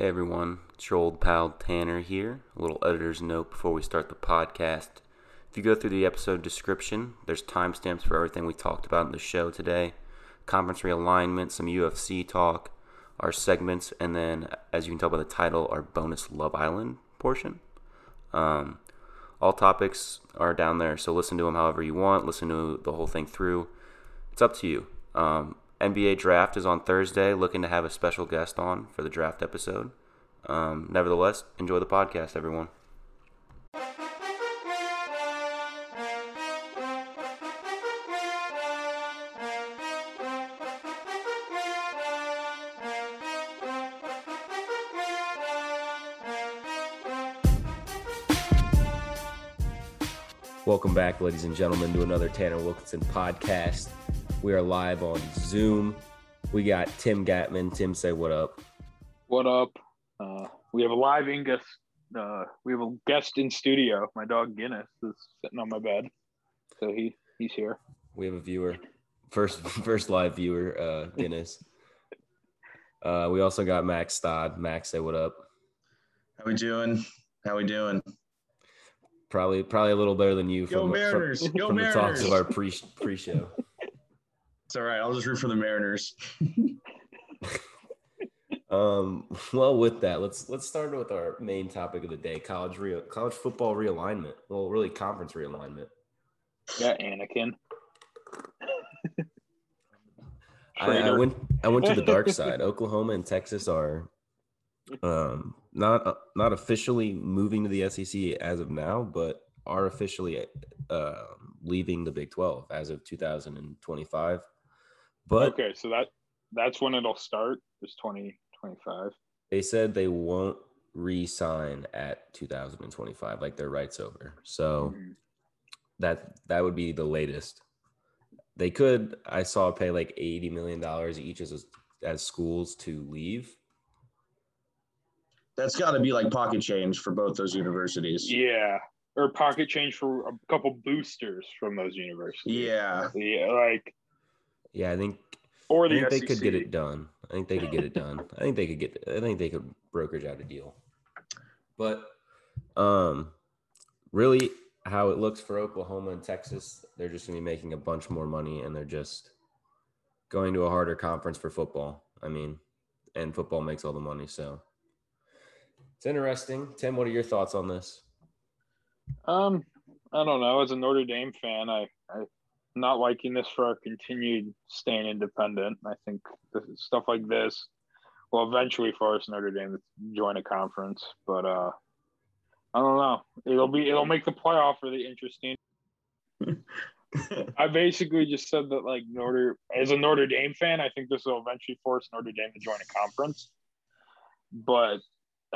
Hey everyone, it's your old pal Tanner here. A little editor's note before we start the podcast. If you go through the episode description, there's timestamps for everything we talked about in the show today conference realignment, some UFC talk, our segments, and then, as you can tell by the title, our bonus Love Island portion. Um, all topics are down there, so listen to them however you want, listen to the whole thing through. It's up to you. Um, NBA draft is on Thursday, looking to have a special guest on for the draft episode. Um, nevertheless, enjoy the podcast, everyone. Welcome back, ladies and gentlemen, to another Tanner Wilkinson podcast. We are live on Zoom. We got Tim Gattman. Tim, say what up. What up? Uh, we have a live Ingus. Uh, we have a guest in studio. My dog Guinness is sitting on my bed, so he he's here. We have a viewer, first first live viewer, uh, Guinness. uh, we also got Max Stodd. Max, say what up. How we doing? How we doing? Probably probably a little better than you Go from, Mariners! from, Go from the talks of our pre pre show. It's all right. I'll just root for the Mariners. Um, well, with that, let's let's start with our main topic of the day: college real college football realignment. Well, really, conference realignment. Yeah, Anakin. I, I went I went to the dark side. Oklahoma and Texas are um, not uh, not officially moving to the SEC as of now, but are officially uh, leaving the Big Twelve as of 2025. But okay, so that that's when it'll start. Is twenty twenty five. they said they won't re-sign at 2025, like their rights over. So mm-hmm. that that would be the latest. They could. I saw pay like 80 million dollars each as as schools to leave. That's got to be like pocket change for both those universities. Yeah, or pocket change for a couple boosters from those universities. Yeah. Yeah, like Yeah, I think or I the think they could get it done. I think they could get it done. I think they could get. I think they could brokerage out a deal. But, um, really, how it looks for Oklahoma and Texas, they're just gonna be making a bunch more money, and they're just going to a harder conference for football. I mean, and football makes all the money, so it's interesting. Tim, what are your thoughts on this? Um, I don't know. As a Notre Dame fan, I I not liking this for our continued staying independent. I think stuff like this will eventually force Notre Dame to join a conference, but uh, I don't know. It'll be it'll make the playoff really interesting. I basically just said that like Notre as a Notre Dame fan, I think this will eventually force Notre Dame to join a conference. But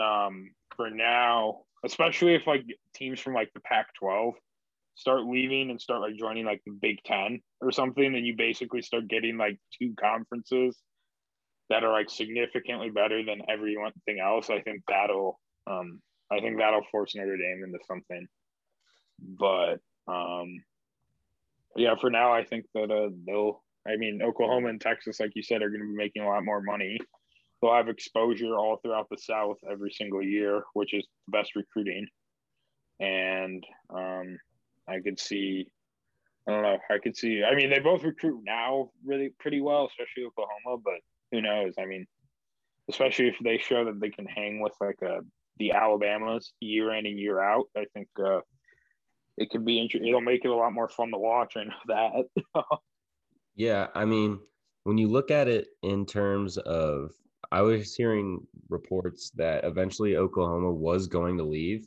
um, for now, especially if like teams from like the Pac-12 start leaving and start like joining like the Big Ten or something, and you basically start getting like two conferences that are like significantly better than everything else. I think that'll um, I think that'll force Notre Dame into something. But um, yeah, for now, I think that uh, they'll. I mean, Oklahoma and Texas, like you said, are going to be making a lot more money. They'll have exposure all throughout the South every single year, which is the best recruiting. And um, I could see, I don't know, I could see. I mean, they both recruit now really pretty well, especially Oklahoma. But who knows? I mean, especially if they show that they can hang with like a the Alabamas year in and year out, I think uh, it could be interesting. It'll make it a lot more fun to watch. I know that. Yeah, I mean, when you look at it in terms of, I was hearing reports that eventually Oklahoma was going to leave.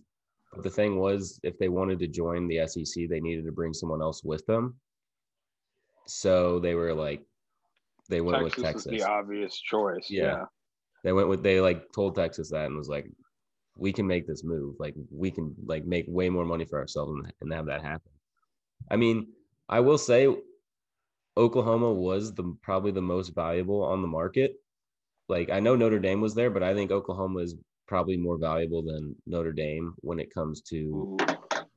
But the thing was, if they wanted to join the SEC, they needed to bring someone else with them. So they were like, they went Texas, with Texas. the obvious choice. Yeah. Yeah. They went with, they like told Texas that and was like, we can make this move. Like, we can like make way more money for ourselves and, and have that happen. I mean, I will say Oklahoma was the probably the most valuable on the market. Like I know Notre Dame was there, but I think Oklahoma is probably more valuable than Notre Dame when it comes to.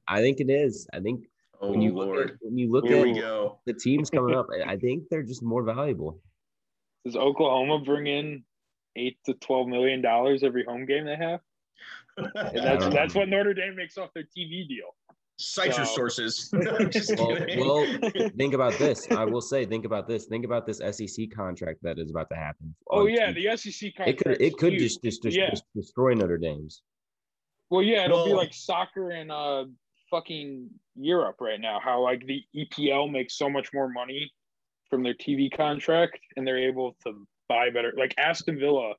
I think it is. I think oh when you look at when you look Here at the teams coming up, I- I think they're just more valuable. Does Oklahoma bring in eight to twelve million dollars every home game they have. And that's that's what Notre Dame makes off their TV deal. Cite your sources. Well, well, think about this. I will say, think about this. Think about this SEC contract that is about to happen. Oh yeah, TV. the SEC it contract. could it could just, just, just, Yeah. just destroy Notre Dame's. Well, yeah, it'll be like soccer in uh fucking Europe right now. How like the EPL makes so much more money from their TV contract, and they're able to buy better. Like Aston Villa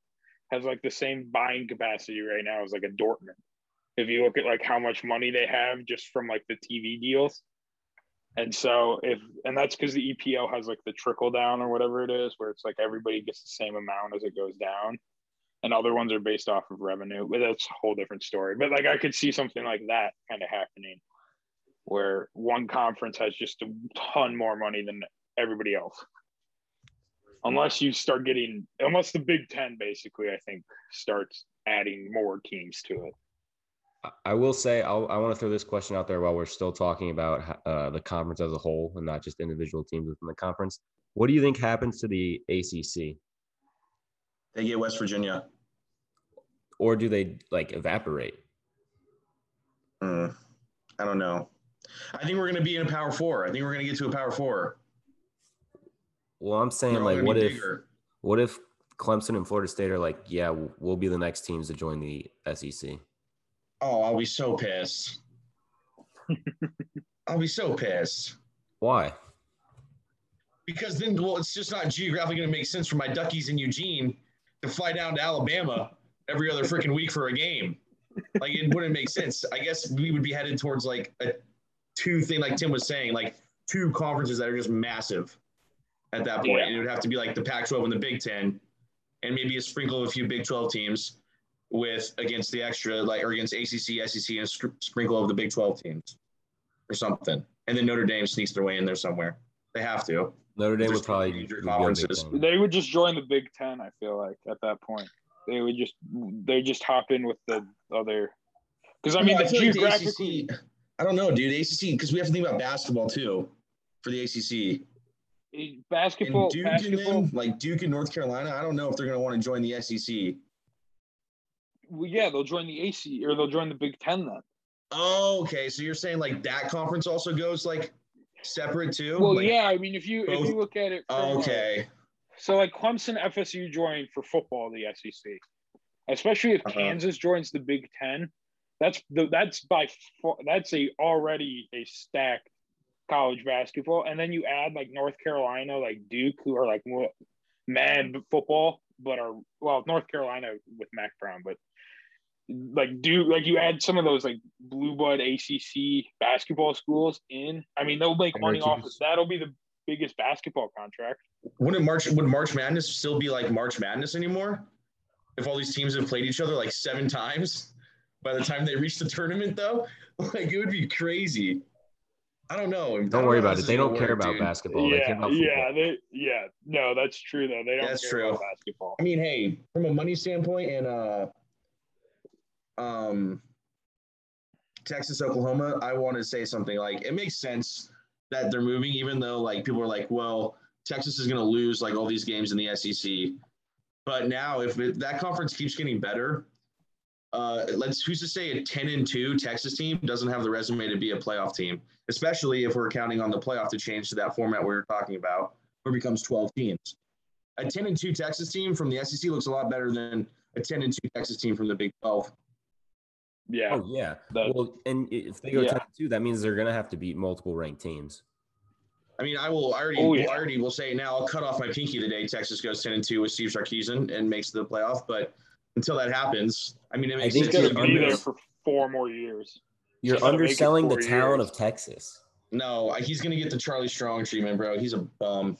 has like the same buying capacity right now as like a Dortmund. If you look at like how much money they have just from like the TV deals. And so if and that's because the EPL has like the trickle down or whatever it is, where it's like everybody gets the same amount as it goes down and other ones are based off of revenue. But that's a whole different story. But like I could see something like that kind of happening, where one conference has just a ton more money than everybody else. Unless you start getting, unless the Big Ten basically, I think, starts adding more teams to it. I- will say I'll, I want to throw this question out there while we're still talking about uh, the conference as a whole and not just individual teams within the conference. What do you think happens to the ACC, they get West Virginia. or do they like evaporate? Hmm. I don't know. I think we're going to be in a Power Four. I think we're going to get to a Power Four. Well, I'm saying like, what if bigger. what if Clemson and Florida State are like, yeah, we'll be the next teams to join the SEC. Oh, I'll be so pissed. I'll be so pissed. Why? Because then, well, it's just not geographically going to make sense for my Duckies in Eugene to fly down to Alabama every other freaking week for a game. Like, it wouldn't make sense. I guess we would be headed towards like a two thing, like Tim was saying, like two conferences that are just massive at that point. Yeah. And it would have to be like the Pac 12 and the Big 10, and maybe a sprinkle of a few Big 12 teams with against the extra, like, or against ACC, SEC, and a sc- sprinkle of the Big 12 teams or something. And then Notre Dame sneaks their way in there somewhere. They have to. Notre Dame would probably major would conferences. They would just join the Big Ten. I feel like at that point, they would just they just hop in with the other. Because I mean, No, the feel like geographically, ACC, I don't know, dude. ACC because we have to think about basketball too for the ACC. Basketball, And basketball, Duke basketball. and them, like Duke and North Carolina, I don't know if they're going to want to join the SEC. Well, yeah, they'll join the AC or they'll join the Big Ten then. Oh, okay. So you're saying like that conference also goes like separate too? Well, Like- yeah, I mean, if you if you look at it, from, okay. so like Clemson, FSU joined for football the SEC, especially if Uh-huh. Kansas joins the Big Ten. That's the that's by far, that's a already a stacked college basketball, and then you add like North Carolina, like Duke, who are like mad football, but are well North Carolina with Mack Brown, but like do like you add some of those like blue blood ACC basketball schools in. I mean, they'll make money off. Of, that'll be the biggest basketball contract. Wouldn't March would March Madness still be like March Madness anymore? If all these teams have played each other like seven times by the time they reach the tournament, though, like it would be crazy. I don't know. I Don't worry know about it. They don't gonna care work, about dude. basketball. They care yeah, about yeah, they, yeah. No, that's true though. They don't That's care true. about basketball. I mean, hey, from a money standpoint and uh um Texas, Oklahoma, I want to say something like it makes sense that they're moving, even though like people are like, well, Texas is gonna lose like all these games in the SEC. But now if it, that conference keeps getting better, uh let's who's to say a 10 and 2 Texas team doesn't have the resume to be a playoff team, especially if we're counting on the playoff to change to that format we were talking about, where it becomes 12 teams a 10 and 2 Texas team from the SEC looks a lot better than a 10 and 2 Texas team from the Big 12. Yeah, Oh yeah. That- well, and if they go Yeah. 10 2, that means they're gonna have to beat multiple ranked teams. I mean, I will I already, Oh, yeah. I already will say now I'll cut off my pinky the day Texas goes 10 and 2 with Steve Sarkisian and makes the playoff. But until that happens, I mean, it makes think sense. gonna be do there for four more years. You're He's gonna make it underselling the four talent years. of Texas. No, he's going to get the Charlie Strong treatment, bro. He's a bum.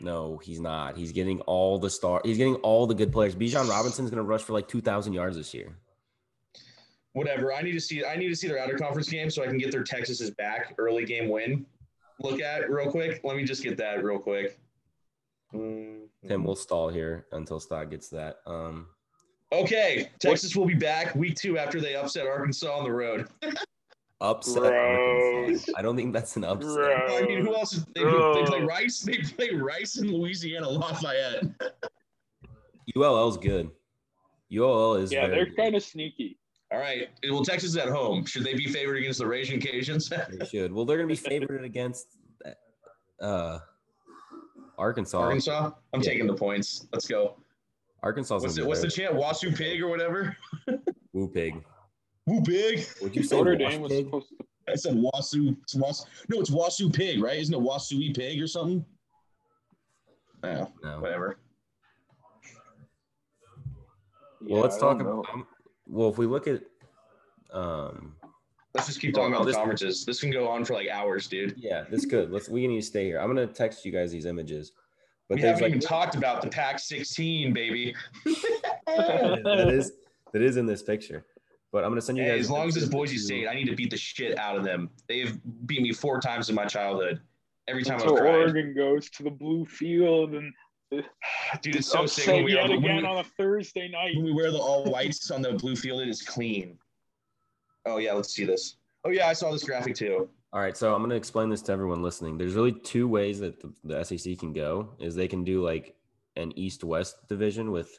No, he's not. He's getting all the star. He's getting all the good players. Bijan Robinson's gonna rush for like two thousand yards this year. Whatever. I need to see I need to see their outer conference game so I can get their Texas's back early game win. Look at real quick. Let me just get that real quick. Tim, we'll stall here until Stock gets that. Um, Okay, Texas will be back week two after they upset Arkansas on the road. upset. Arkansas. I don't think that's an upset. Gross. I mean, who else? Is, they, they play Rice. They play Rice in Louisiana Lafayette. ULL's good. ULL is Yeah, very they're kind of sneaky. All right. Well, Texas is at home. Should they be favored against the Raging Cajuns? They should. Well, they're gonna be favored against uh Arkansas. Arkansas. I'm Yeah. taking the points. Let's go. Arkansas. What's it? What's the chant? Wasu Pig or whatever. Woo pig? Woo Pig. Would you say Notre Dame was pig? supposed to. I said Wasu. It's Was. No, it's Wasu Pig, right? Isn't it Wasui Pig or something? Yeah, No. whatever. Well, let's talk don't know. about. Well, if we look at, um, Let's just keep talking about the This- conferences. This can go on for like hours, dude. yeah, this could. Let's. We need to stay here. I'm gonna text you guys these images. But we haven't like even talked about the Pac 16, baby. that is that is in this picture. But I'm gonna send you Hey, guys as long as it's Boise State, I need to beat the shit out of them. They've beat me four times in my childhood. Every time Until I've cried. Oregon goes to the blue field and Dude, it's so sick upset when we, yet are, when, again we, on a Thursday night. when we wear the all whites on the blue field. It is clean. Oh yeah, let's see this. Oh yeah, I saw this graphic too. All right, so I'm going to explain this to everyone listening. There's really two ways that the, the SEC can go. Is they can do like an East-West division with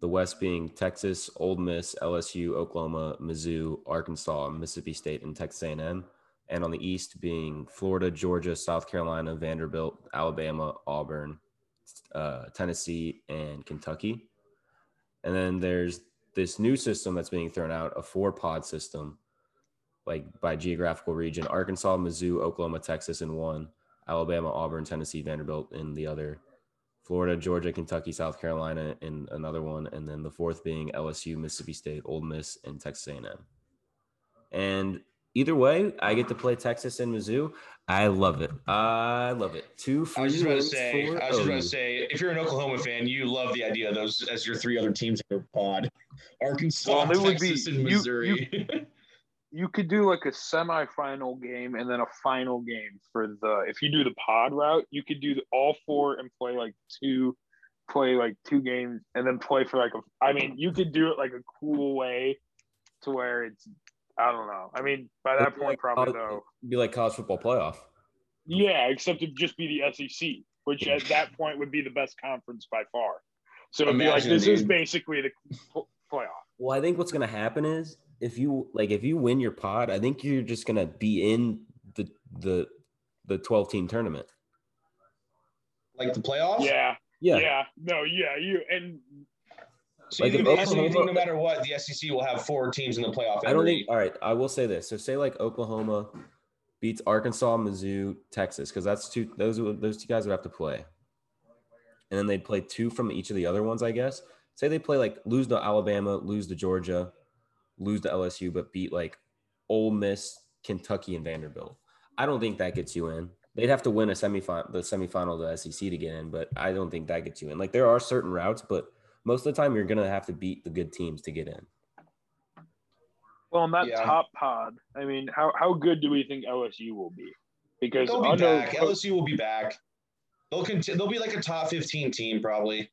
the West being Texas, Ole Miss, LSU, Oklahoma, Mizzou, Arkansas, Mississippi State, and Texas A&M, and on the East being Florida, Georgia, South Carolina, Vanderbilt, Alabama, Auburn, uh, Tennessee, and Kentucky. And then there's this new system that's being thrown out, a four-pod system like by geographical region Arkansas, Mizzou, Oklahoma, Texas in one, Alabama, Auburn, Tennessee, Vanderbilt in the other, Florida, Georgia, Kentucky, South Carolina in another one, and then the fourth being LSU, Mississippi State, Ole Miss, and Texas A&M. And either way, I get to play Texas and Mizzou. I love it. I love it. Two I was just free about to say. I was just about to oh. say. If you're an Oklahoma fan, you love the idea of those as your three other teams in your pod: Arkansas, Well, it would be- Texas, and you- Missouri. You could do like a semifinal game and then a final game for the. If you do the pod route, you could do all four and play like two, play like two games and then play for like a. I mean, you could do it like a cool way, to where it's. I don't know. I mean, by that point, like probably college- though. it'd be like college football playoff. Yeah, except it'd just be the SEC, which at that point would be the best conference by far. So it'd be like Imagine, this is basically the playoff. Well, I think what's gonna happen is if you like if you win your pod, I think you're just gonna be in the the the 12 team tournament. like the playoffs. Yeah, Yeah. yeah, no, yeah, you and So Like you if Oklahoma- think no matter what, the SEC will have four teams in the playoff. I don't think all right, I will say this. So say like Oklahoma beats Arkansas, Mizzou, Texas, because that's two those those two guys would have to play. And then they'd play two from each of the other ones, I guess. Say they play like lose to Alabama, lose to Georgia, lose to LSU, but beat like Ole Miss, Kentucky, and Vanderbilt. I don't think that gets you in. They'd have to win a semifinal, the semifinal of the SEC to get in, but I don't think that gets you in. Like there are certain routes, but most of the time you're gonna have to beat the good teams to get in. well, in that Yeah. top pod, I mean, how how good do we think LSU will be? Because They'll be under back. LSU will be back. They'll continue. They'll be like a top fifteen team probably.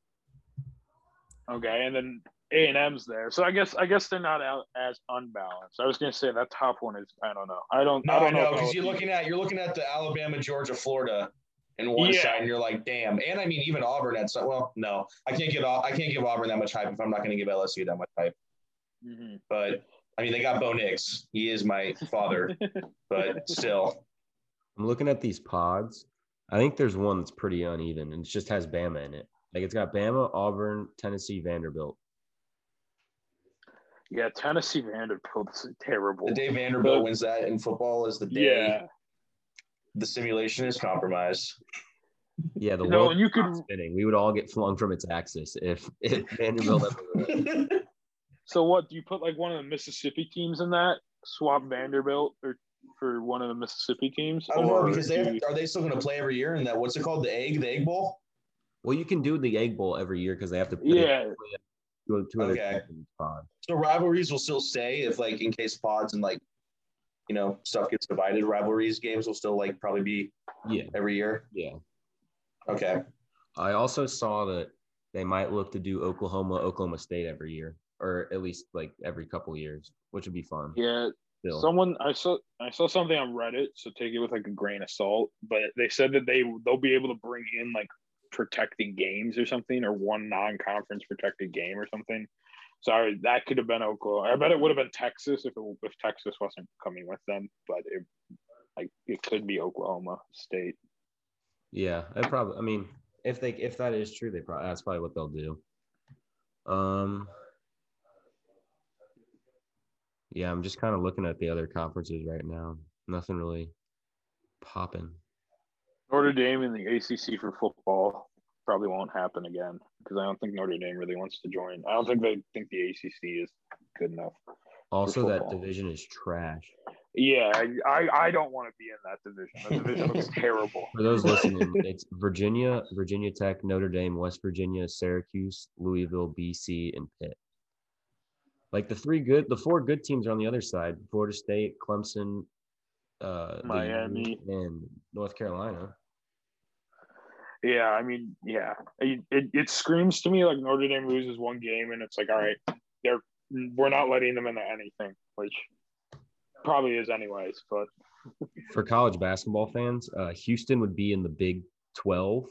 okay, and then A and M's there, so I guess I guess they're not out as unbalanced. I was gonna say that top one is I don't know. I don't No, I I don't know know because you're looking at you're looking at the Alabama, Georgia, Florida, in one Yeah. side, and you're like, damn. And I mean, even Auburn had some. Well, no, I can't give I can't give Auburn that much hype if I'm not going to give LSU that much hype. Mhm. But I mean, they got Bo Nix. He is my father, but still. I'm looking at these pods. I think there's one that's pretty uneven and it just has Bama in it. Like it's got Bama, Auburn, Tennessee, Vanderbilt. Yeah, Tennessee Vanderbilt's terrible. The day Vanderbilt But- wins that in football is the day yeah, the simulation is compromised. Yeah, the No, world and you could- is spinning. We would all get flung from its axis if, if Vanderbilt. ever. So what? Do you put like one of the Mississippi teams in that? Swap Vanderbilt or for one of the Mississippi teams? I don't know because they have, are they still going to play every year in that what's it called the egg the egg bowl? well, you can do the Egg Bowl every year because they have to put yeah, to, to other Okay. teams in the pod. So rivalries will still stay if like in case pods and like you know stuff gets divided. Rivalries games will still like probably be Yeah, every year. yeah. Okay. I also saw that they might look to do Oklahoma, Oklahoma State every year, or at least like every couple years, which would be fun. yeah. Still. Someone I saw I saw something on Reddit, so take it with like a grain of salt. But they said that they they'll be able to bring in like protected games or something, or one non-conference protected game or something. Sorry, that could have been Oklahoma. I bet it would have been Texas if it, if Texas wasn't coming with them, but it like it could be Oklahoma State. Yeah, I probably. I mean, if they if that is true, they probably that's probably what they'll do. Um. Yeah, I'm just kind of looking at the other conferences right now. Nothing really popping. Notre Dame in the ACC for football probably won't happen again because I don't think Notre Dame really wants to join. I don't think they think the ACC is good enough. Also, that division is trash. Yeah, I, I don't want to be in that division. That division looks terrible. For those listening, it's Virginia, Virginia Tech, Notre Dame, West Virginia, Syracuse, Louisville, BC, and Pitt. Like the three good, the four good teams are on the other side: Florida State, Clemson, uh, Miami, and North Carolina. Yeah, I mean, yeah, it, it, it screams to me like Notre Dame loses one game, and it's like, all right, they're we're not letting them into anything, which probably is anyways. But for college basketball fans, uh, Houston would be in the Big Twelve.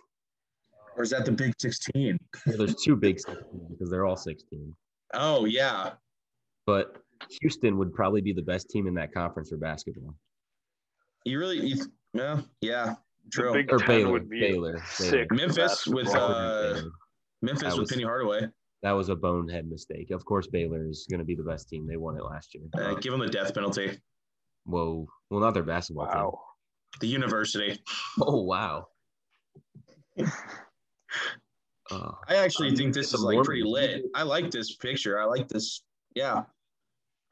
Or is that the Big Sixteen? well, there's two Big Sixteen because they're all sixteen. Oh yeah, but Houston would probably be the best team in that conference for basketball. You really, you, yeah, yeah, true. Big or Ten Baylor, would be Baylor, sick Baylor. Memphis with uh, Memphis That with was- Penny Hardaway. That was a bonehead mistake. Of course, Baylor is going to be the best team. They won it last year. Uh, give them the death penalty. Whoa. Well, not their basketball wow. The university. Oh, wow. Oh, I actually think this is like pretty lit. I like this picture. I like this. Yeah.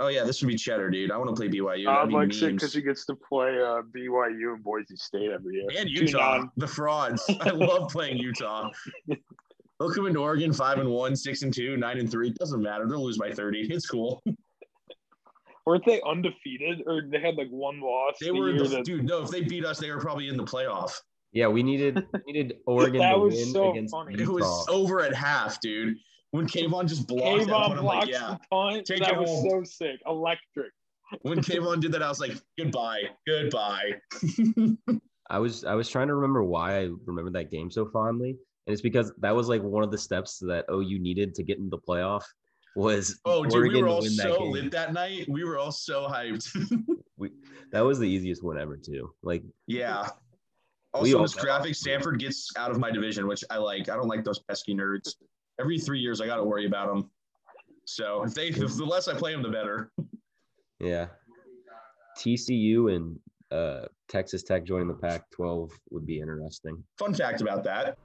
Oh yeah, this would be cheddar, dude. I want to play BYU. I'd be like it memes. because he gets to play uh, BYU and Boise State every year. and Two Utah, the frauds. I love playing Utah. They'll come into Oregon five and one, six and two, nine and three. Doesn't matter. They'll lose by thirty. It's cool. Weren't they undefeated or they had like one loss? They the were the, that- dude. No, if they beat us, they were probably in the playoff. yeah, we needed we needed Oregon That to was win so against funny. It was over at half, dude. When Kayvon just blocked that, Kayvon punt, I'm blocks like, yeah. the punt. Take that it was home. so sick. Electric. When Kayvon did that, I was like, goodbye, goodbye. I was I was trying to remember why I remember that game so fondly, and it's because that was like one of the steps that OU needed to get into the playoff was Oh, dude, Oregon we were all so game. lit that night. We were all so hyped. That was the easiest one ever too. Like yeah. Also, this graphic, Stanford gets out of my division, which I like. I don't like those pesky nerds. Every three years, I got to worry about them. So if they, if the less I play them, the better. yeah, TCU and uh, Texas Tech joining the Pac-12 would be interesting. Fun fact about that: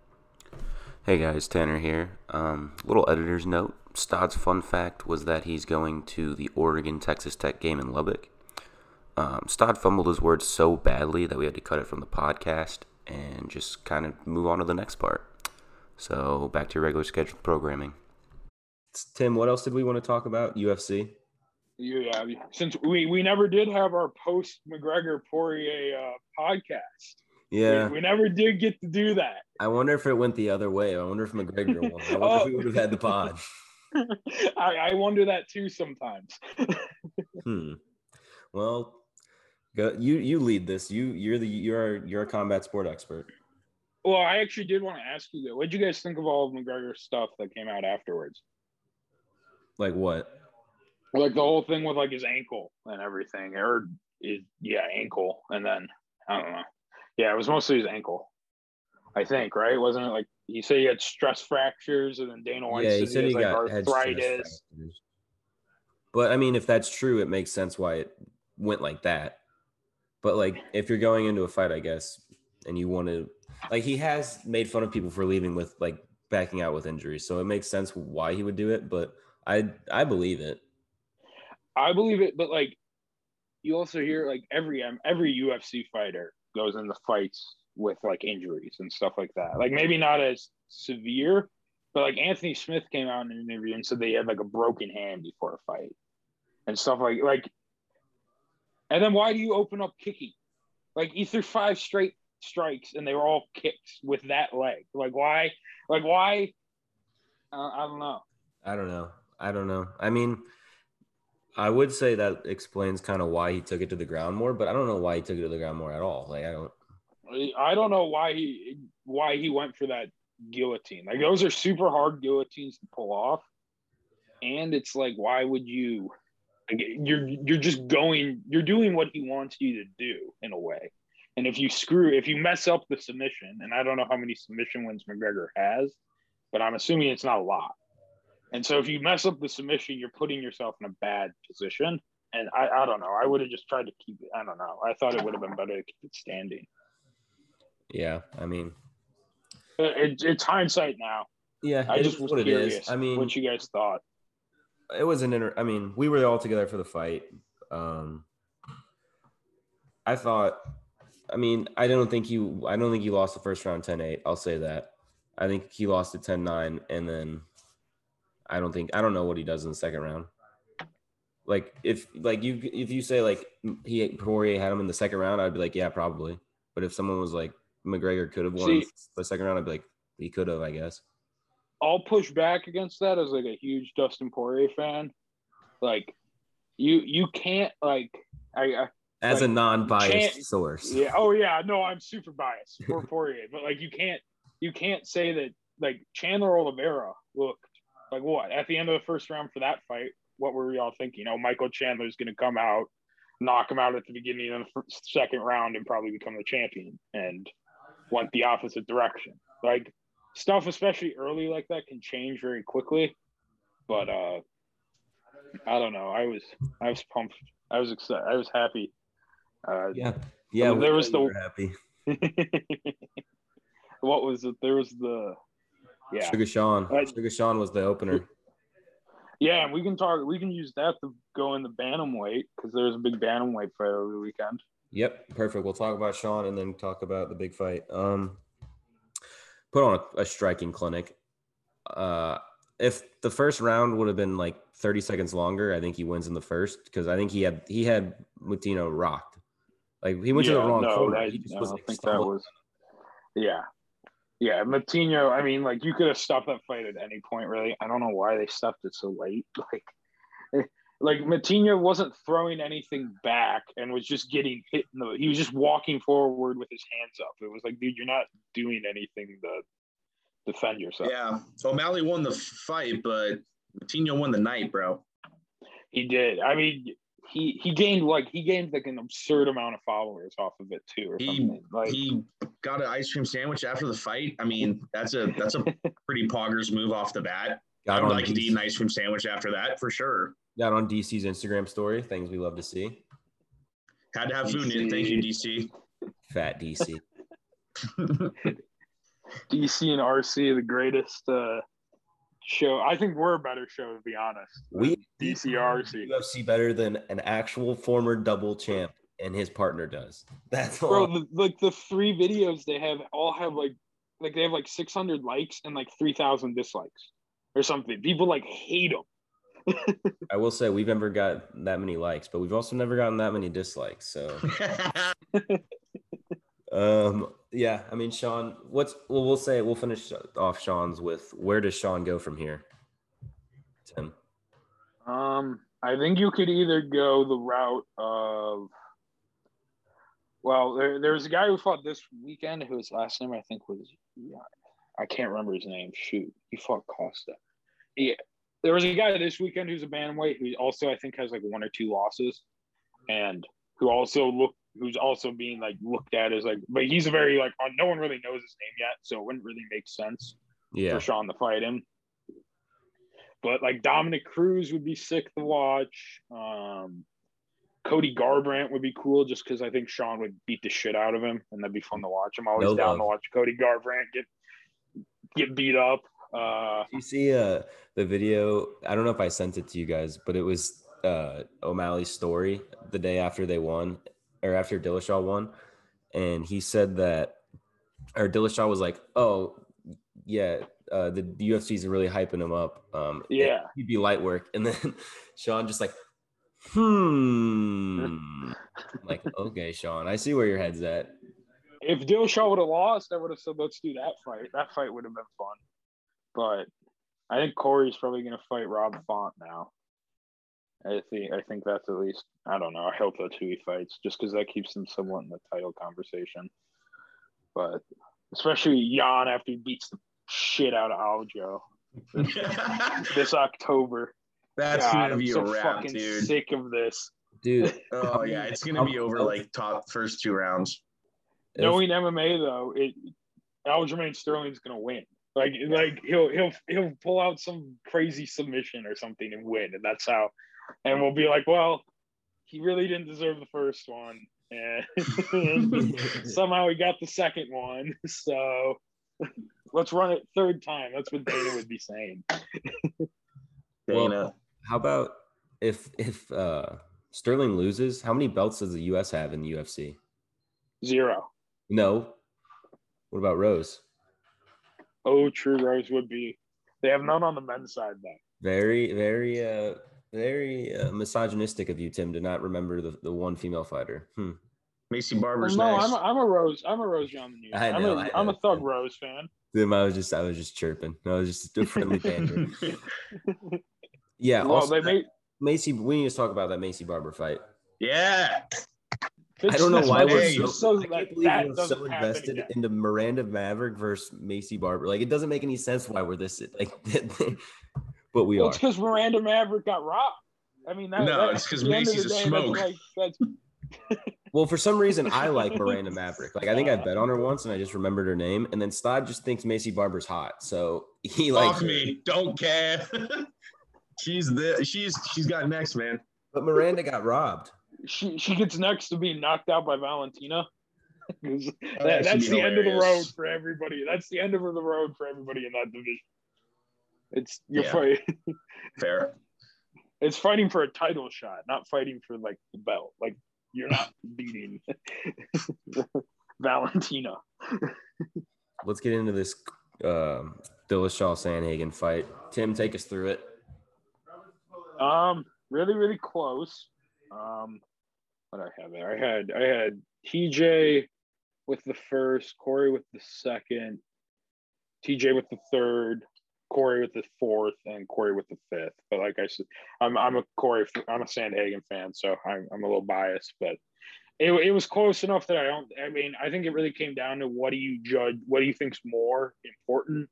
Hey guys, Tanner here. Um, little editor's note. Stodd's fun fact was that he's going to the Oregon Texas Tech game in Lubbock. Um, Stodd fumbled his words so badly that we had to cut it from the podcast and just kind of move on to the next part. So back to your regular scheduled programming. Tim, what else did we want to talk about? UFC. Yeah, since we, we never did have our post McGregor Poirier uh, podcast. Yeah, We, we never did get to do that. I wonder if it went the other way. I wonder if McGregor won. I wonder Oh. if we would have had the pod. I, I wonder that too sometimes. Hmm. Well, go, you you lead this. You you're the you're you're a combat sport expert. Well, I actually did want to ask you that. What did you guys think of all of McGregor's stuff that came out afterwards? Like what? Like the whole thing with like his ankle and everything, or his yeah ankle, and then I don't know. Yeah, it was mostly his ankle. I think right, wasn't it? Like he said he had stress fractures, and then Dana White yeah, he said, said he he got like stress arthritis. But I mean, if that's true, it makes sense why it went like that. But like, if you're going into a fight, I guess, and you want to, like, he has made fun of people for leaving with like backing out with injuries, so it makes sense why he would do it. But I I believe it. I believe it, but like you also hear like every um, every UFC fighter goes into fights with like injuries and stuff like that. Like maybe not as severe, but like Anthony Smith came out in an interview and said they had like a broken hand before a fight and stuff like like. And then why do you open up kicking? Like he threw five straight strikes and they were all kicks with that leg. Like why? Like why? Uh, I don't know. I don't know. I don't know. I mean, I would say that explains kind of why he took it to the ground more, but I don't know why he took it to the ground more at all. Like I don't. I don't know why he why he went for that guillotine. Like those are super hard guillotines to pull off. And it's like, why would you? Like, you're you're just going. You're doing what he wants you to do in a way. And if you screw, if you mess up the submission, and I don't know how many submission wins McGregor has, but I'm assuming it's not a lot. And so if you mess up the submission, you're putting yourself in a bad position. And I, I don't know. I would have just tried to keep it. I don't know. I thought it would have been better to keep it standing. Yeah, I mean, it, it's hindsight now. Yeah, I just was what curious it is. I mean, what you guys thought. it was an inter. I mean, we were all together for the fight. Um, I thought. I mean, I don't think you. I don't think you lost the first round 10-8. I'll say that. I think he lost it 10-9, and then I don't think I don't know what he does in the second round. Like if like you if you say like he Poirier had him in the second round, I'd be like, yeah, probably. But if someone was like McGregor could have won See- the second round, I'd be like, he could have, I guess. I'll push back against that as like a huge Dustin Poirier fan. Like, you you can't like I, I As a non-biased source. yeah oh yeah no I'm super biased for Poirier, but like you can't you can't say that like Chandler Oliveira looked like what at the end of the first round for that fight. What were we all thinking? Oh, Michael Chandler's going to come out, knock him out at the beginning of the fir- second round, and probably become the champion. And went the opposite direction. Like stuff, especially early like that, can change very quickly. But uh I don't know. I was I was pumped. I was excited. I was happy. Uh, Yeah. Yeah. Well, there was the- happy. what was it? There was the yeah Sugar Sean. I- Sugar Sean was the opener. yeah. And we can talk. We can use that to go in the bantamweight because there was a big bantamweight fight over the weekend. Yep, perfect. We'll talk about Sean and then talk about the big fight. Um, put on a, a striking clinic. Uh, if the first round would have been like 30 seconds longer, I think he wins in the first because I think he had he had Moutinho rocked. Like he went to the wrong no, corner. that- he just no, was I like think that was yeah. Yeah, Moutinho, I mean, like you could have stopped that fight at any point, really. I don't know why they stopped it so late. Like like Moutinho wasn't throwing anything back and was just getting hit in the he was just walking forward with his hands up. It was like, dude, you're not doing anything to defend yourself. Yeah. So O'Malley won the fight, but Coutinho won the night, bro. He did. I mean, he he gained like he gained like an absurd amount of followers off of it too, or He- something. Like He got an ice cream sandwich after the fight. I mean, that's a that's a pretty poggers move off the bat. I Got would on, like to eat an ice cream sandwich after that for sure. got on DC's Instagram story. Things we love to see. Had to have food in it. Thank you, DC. Fat DC. DC and RC, the greatest uh, show. I think we're a better show, to be honest. We DC RC. UFC better than an actual former double champ and his partner does. That's all. Bro, the, like the three videos they have all have like like they have like 600 likes and like 3,000 dislikes or something. People like hate them. I will say we've never got that many likes, but we've also never gotten that many dislikes. So um yeah, I mean Sean, what's well we'll say we'll finish off Sean's with where does Sean go from here? Tim. Um, I think you could either go the route of well, there, there's a guy who fought this weekend whose last name I think was I can't remember his name. Shoot, he fought Costa. Yeah, there was a guy this weekend who's a bantamweight who also I think has like one or two losses, and who also look who's also being like looked at as like, but he's a very like no one really knows his name yet, so it wouldn't really make sense Yeah. for Sean to fight him. But like Dominick Cruz would be sick to watch. Um, Cody Garbrandt would be cool just because I think Sean would beat the shit out of him and that'd be fun to watch. I'm always No down love. to watch Cody Garbrandt get get beat up. Uh, You see uh the video, I don't know if I sent it to you guys, but it was uh O'Malley's story the day after they won or after Dillashaw won. And he said that or Dillashaw was like, Oh, yeah, uh the UFC's really hyping him up. Um Yeah. he'd be light work. And then Sean just like, hmm. Like, okay, Sean, I see where your head's at. if Dillashaw would have lost, I would have said let's do that fight. That fight would have been fun. But I think Corey's probably gonna fight Rob Font now. I think I think that's at least I don't know. I hope that's who he fights, just because that keeps him somewhat in the title conversation. But especially Jan after he beats the shit out of Aljo this October. That's God, gonna I'm be so a wrap, fucking dude. sick of this. Dude, Oh yeah, it's gonna be over like top first two rounds. if- Knowing MMA though, it Aljamain Sterling's gonna win. Like like he'll he'll he'll pull out some crazy submission or something and win, and that's how. And we'll be like, well, he really didn't deserve the first one, and somehow he got the second one. So let's run it third time. That's what Dana would be saying. Well, Dana. how about if if uh Sterling loses, how many belts does the US have in the UFC? Zero. No. What about Rose? Oh, True Rose would be. They have none on the men's side though. Very, very, uh, very uh, misogynistic of you, Tim, to not remember the, the one female fighter. Hmm. Maycee Barber's no, next. I'm a, I'm a Rose. I'm a Rose John the News. I I'm know, a, I I'm a know. Thug Rose fan. Tim, I was just, I was just chirping. I was just a friendly banter. Yeah. well, also, they made. Maycee, we need to talk about that Maycee Barber fight. yeah. I don't know why we're so, so I can't believe we're so invested again. into Miranda Maverick versus Maycee Barber. Like it doesn't make any sense why we're this like, but we Well, are. it's because Miranda Maverick got robbed. I mean, that, No, that- it's 'cause at the end of Maycee's a day, smoke. That's like, that's, Well, for some reason, I like Miranda Maverick. Like I think I bet on her once, and I just remembered her name. And then Stod just thinks Maycee Barber's hot, so he like. Fuck me. Don't care. she's the she's she's got next, man. But Miranda got robbed. she she gets next to being knocked out by Valentina. 'Cause Oh, that- that'd that's be the end of the road for everybody. That's the end of the road for everybody in that division. It's you're Yeah. fighting. Fair. It's fighting for a title shot, not fighting for like the belt. Like you're not beating Valentina. Let's get into this um Dillashaw Sandhagen fight. Tim, take us through it. Um, really, really close. Um, what I have there? I had I had TJ with the first, Corey with the second, TJ with the third, Corey with the fourth, and Corey with the fifth. But like I said, I'm I'm a Corey, I'm a Sandhagen fan, so I'm I'm a little biased, but it, it was close enough that I don't. I mean, I think it really came down to what do you judge? What do you think's more important,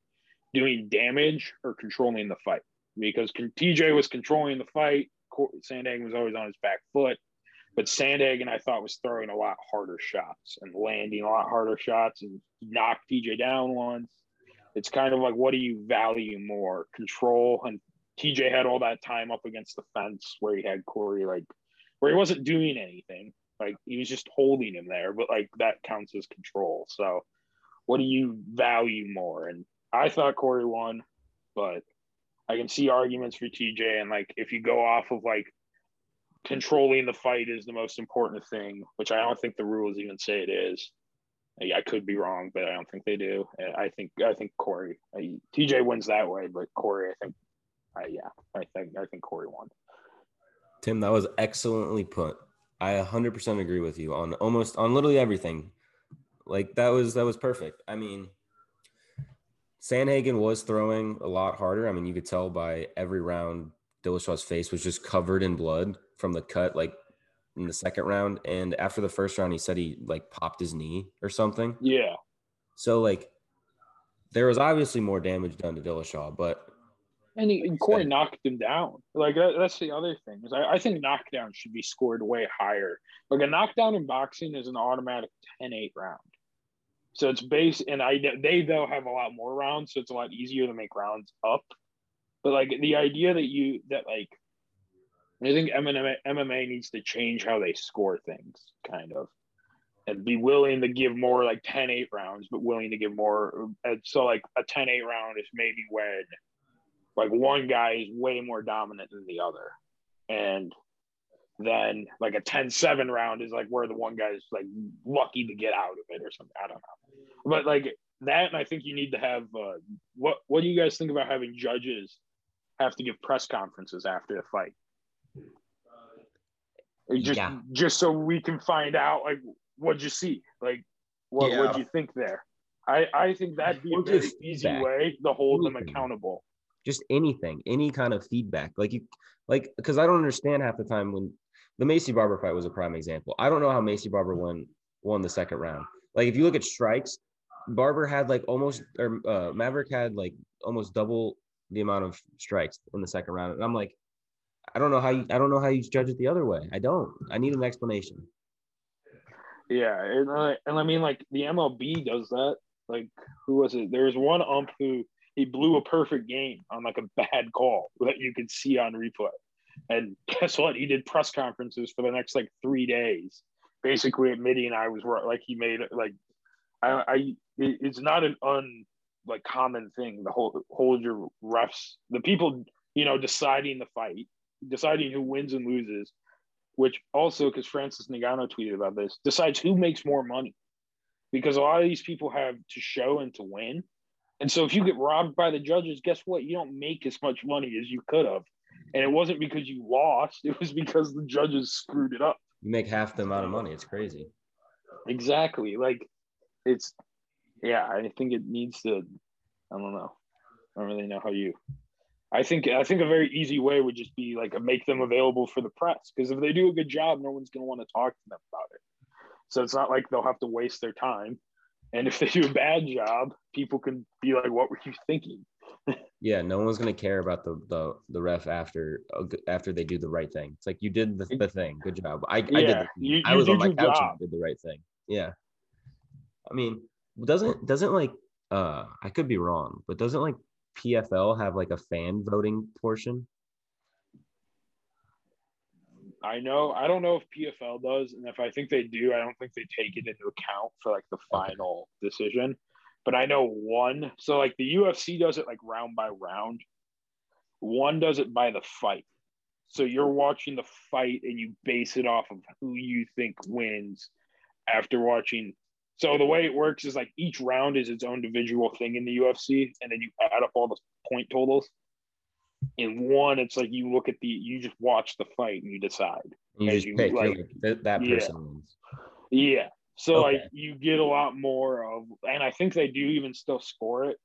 doing damage or controlling the fight? Because TJ was controlling the fight, Sandhagen was always on his back foot, but Sandhagen I thought was throwing a lot harder shots and landing a lot harder shots and knocked TJ down once. It's kind of like what do you value more, control? And TJ had all that time up against the fence where he had Corey like where he wasn't doing anything. Like he was just holding him there, but like that counts as control. So what do you value more? And I thought Corey won, but I can see arguments for TJ. And like if you go off of like controlling the fight is the most important thing, which I don't think the rules even say it is. I could be wrong, but I don't think they do. I think I think Corey I, TJ wins that way, but Corey, I think, yeah, I think I think Corey won. Tim, that was excellently put. I 100% agree with you on almost on literally everything. Like that was that was perfect. I mean, Sandhagen was throwing a lot harder. I mean, you could tell by every round Dillashaw's face was just covered in blood from the cut like in the second round and after the first round he said he like popped his knee or something. Yeah, So like there was obviously more damage done to Dillashaw, but and, he, and Corey knocked him down. Like that, that's the other thing is I, I think knockdown should be scored way higher. Like a knockdown in boxing is an automatic 10-8 round. So it's based, and I they though have a lot more rounds, so it's a lot easier to make rounds up. But like the idea that you that like, I think MMA, needs to change how they score things, kind of, and be willing to give more like 10-8 rounds, but willing to give more. So like a 10-8 round is maybe when like one guy is way more dominant than the other, and then like a 10-7 round is like where the one guy's like lucky to get out of it or something. I don't know. But like that, and I think you need to have uh, what what do you guys think about having judges have to give press conferences after the fight? Just Yeah. just so we can find out like what'd you see? Like what Yeah. what'd you think there? I, I think that'd be a very easy feedback. way to hold them accountable. just anything, any kind of feedback. Like you, like because I don't understand half the time when the Maycee Barber fight was a prime example. I don't know how Maycee Barber won won the second round. Like if you look at strikes, Barber had like almost or uh, Maverick had like almost double the amount of strikes in the second round, and I'm like, I don't know how you I don't know how you judge it the other way. I don't. I need an explanation. Yeah, and, uh, and I mean, like the MLB does that. Like, who was it? There was one ump who he blew a perfect game on like a bad call that you could see on replay. And guess what? He did press conferences for the next like three days, basically admitting I was right. Like he made like I, I it's not an un like common thing. The whole hold your refs, the people you know deciding the fight, deciding who wins and loses, which also because Francis Ngannou tweeted about this, decides who makes more money, because a lot of these people have to show and to win, and so if you get robbed by the judges, guess what? You don't make as much money as you could have, and it wasn't because you lost; it was because the judges screwed it up. You make half the amount of money. It's crazy. Exactly. Like it's yeah, I think it needs to I don't know. I don't really know how you I think I think a very easy way would just be like make them available for the press because if they do a good job, no one's going to want to talk to them about it. So it's not like they'll have to waste their time. And if they do a bad job, people can be like, "What were you thinking?" yeah, no one's gonna care about the the, the ref after after they do the right thing. It's like you did the, the thing. Good job. I, yeah, I did. You, you I was on my couch job. and did the right thing. Yeah. I mean, doesn't doesn't like uh I could be wrong, but doesn't like PFL have like a fan voting portion? I know. I don't know if PFL does, and if I think they do, I don't think they take it into account for like the final okay. decision. But I know one. So like the UFC does it like round by round. One does it by the fight. So you're watching the fight and you base it off of who you think wins after watching so the way it works is like each round is its own individual thing in the UFC, and then you add up all the point totals. In one, it's like you look at the, you just watch the fight and you decide. You just you, pick like, that, that person yeah. wins. Yeah. So okay. like you get a lot more of, and I think they do even still score it,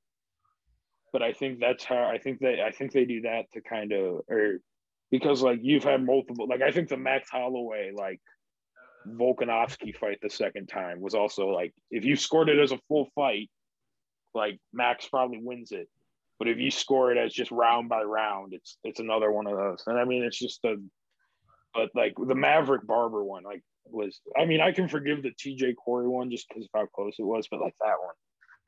but I think that's how I think they I think they do that to kind of or because like you've had multiple like I think the Max Holloway like Volkanovski fight the second time was also like if you scored it as a full fight, like Max probably wins it. But if you score it as just round by round, it's it's another one of those. And I mean, it's just a, but like the Maverick Barber one, like was I mean, I can forgive the TJ Corey one just because of how close it was, but like that one,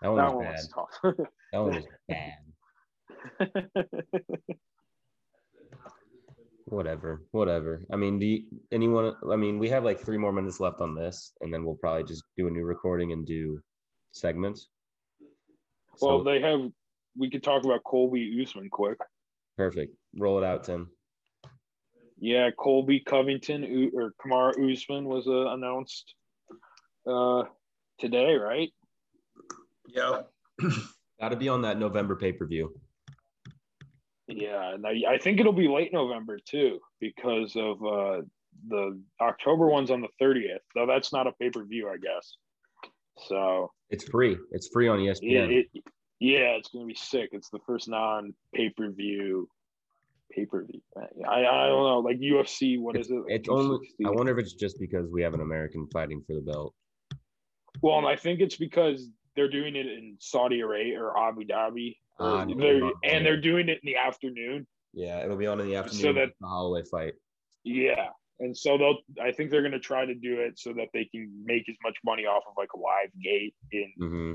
that one, that was, one was tough. that one was bad. whatever whatever. I mean do you, anyone i mean we have like three more minutes left on this and then we'll probably just do a new recording and do segments. Well so, they have we could talk about colby usman quick. Perfect. Roll it out tim. Yeah colby covington or Kamaru usman was uh, announced uh today right? Yeah. Got to be on that november pay-per-view yeah, and I, I think it'll be late November too because of uh, the October one's on the 30th. Though that's not a pay per view, I guess. So it's free. It's free on ESPN. It, it, yeah, it's gonna be sick. It's the first non pay per view pay per view. I I don't know, like UFC. What it's, is it? Like it's only. I wonder if it's just because we have an American fighting for the belt. Well, I think it's because they're doing it in Saudi Arabia or Abu Dhabi, uh, they're, and they're doing it in the afternoon. Yeah, it'll be on in the afternoon. So that the Holloway fight. Yeah, and so they'll. I think they're going to try to do it so that they can make as much money off of like a live gate in mm-hmm.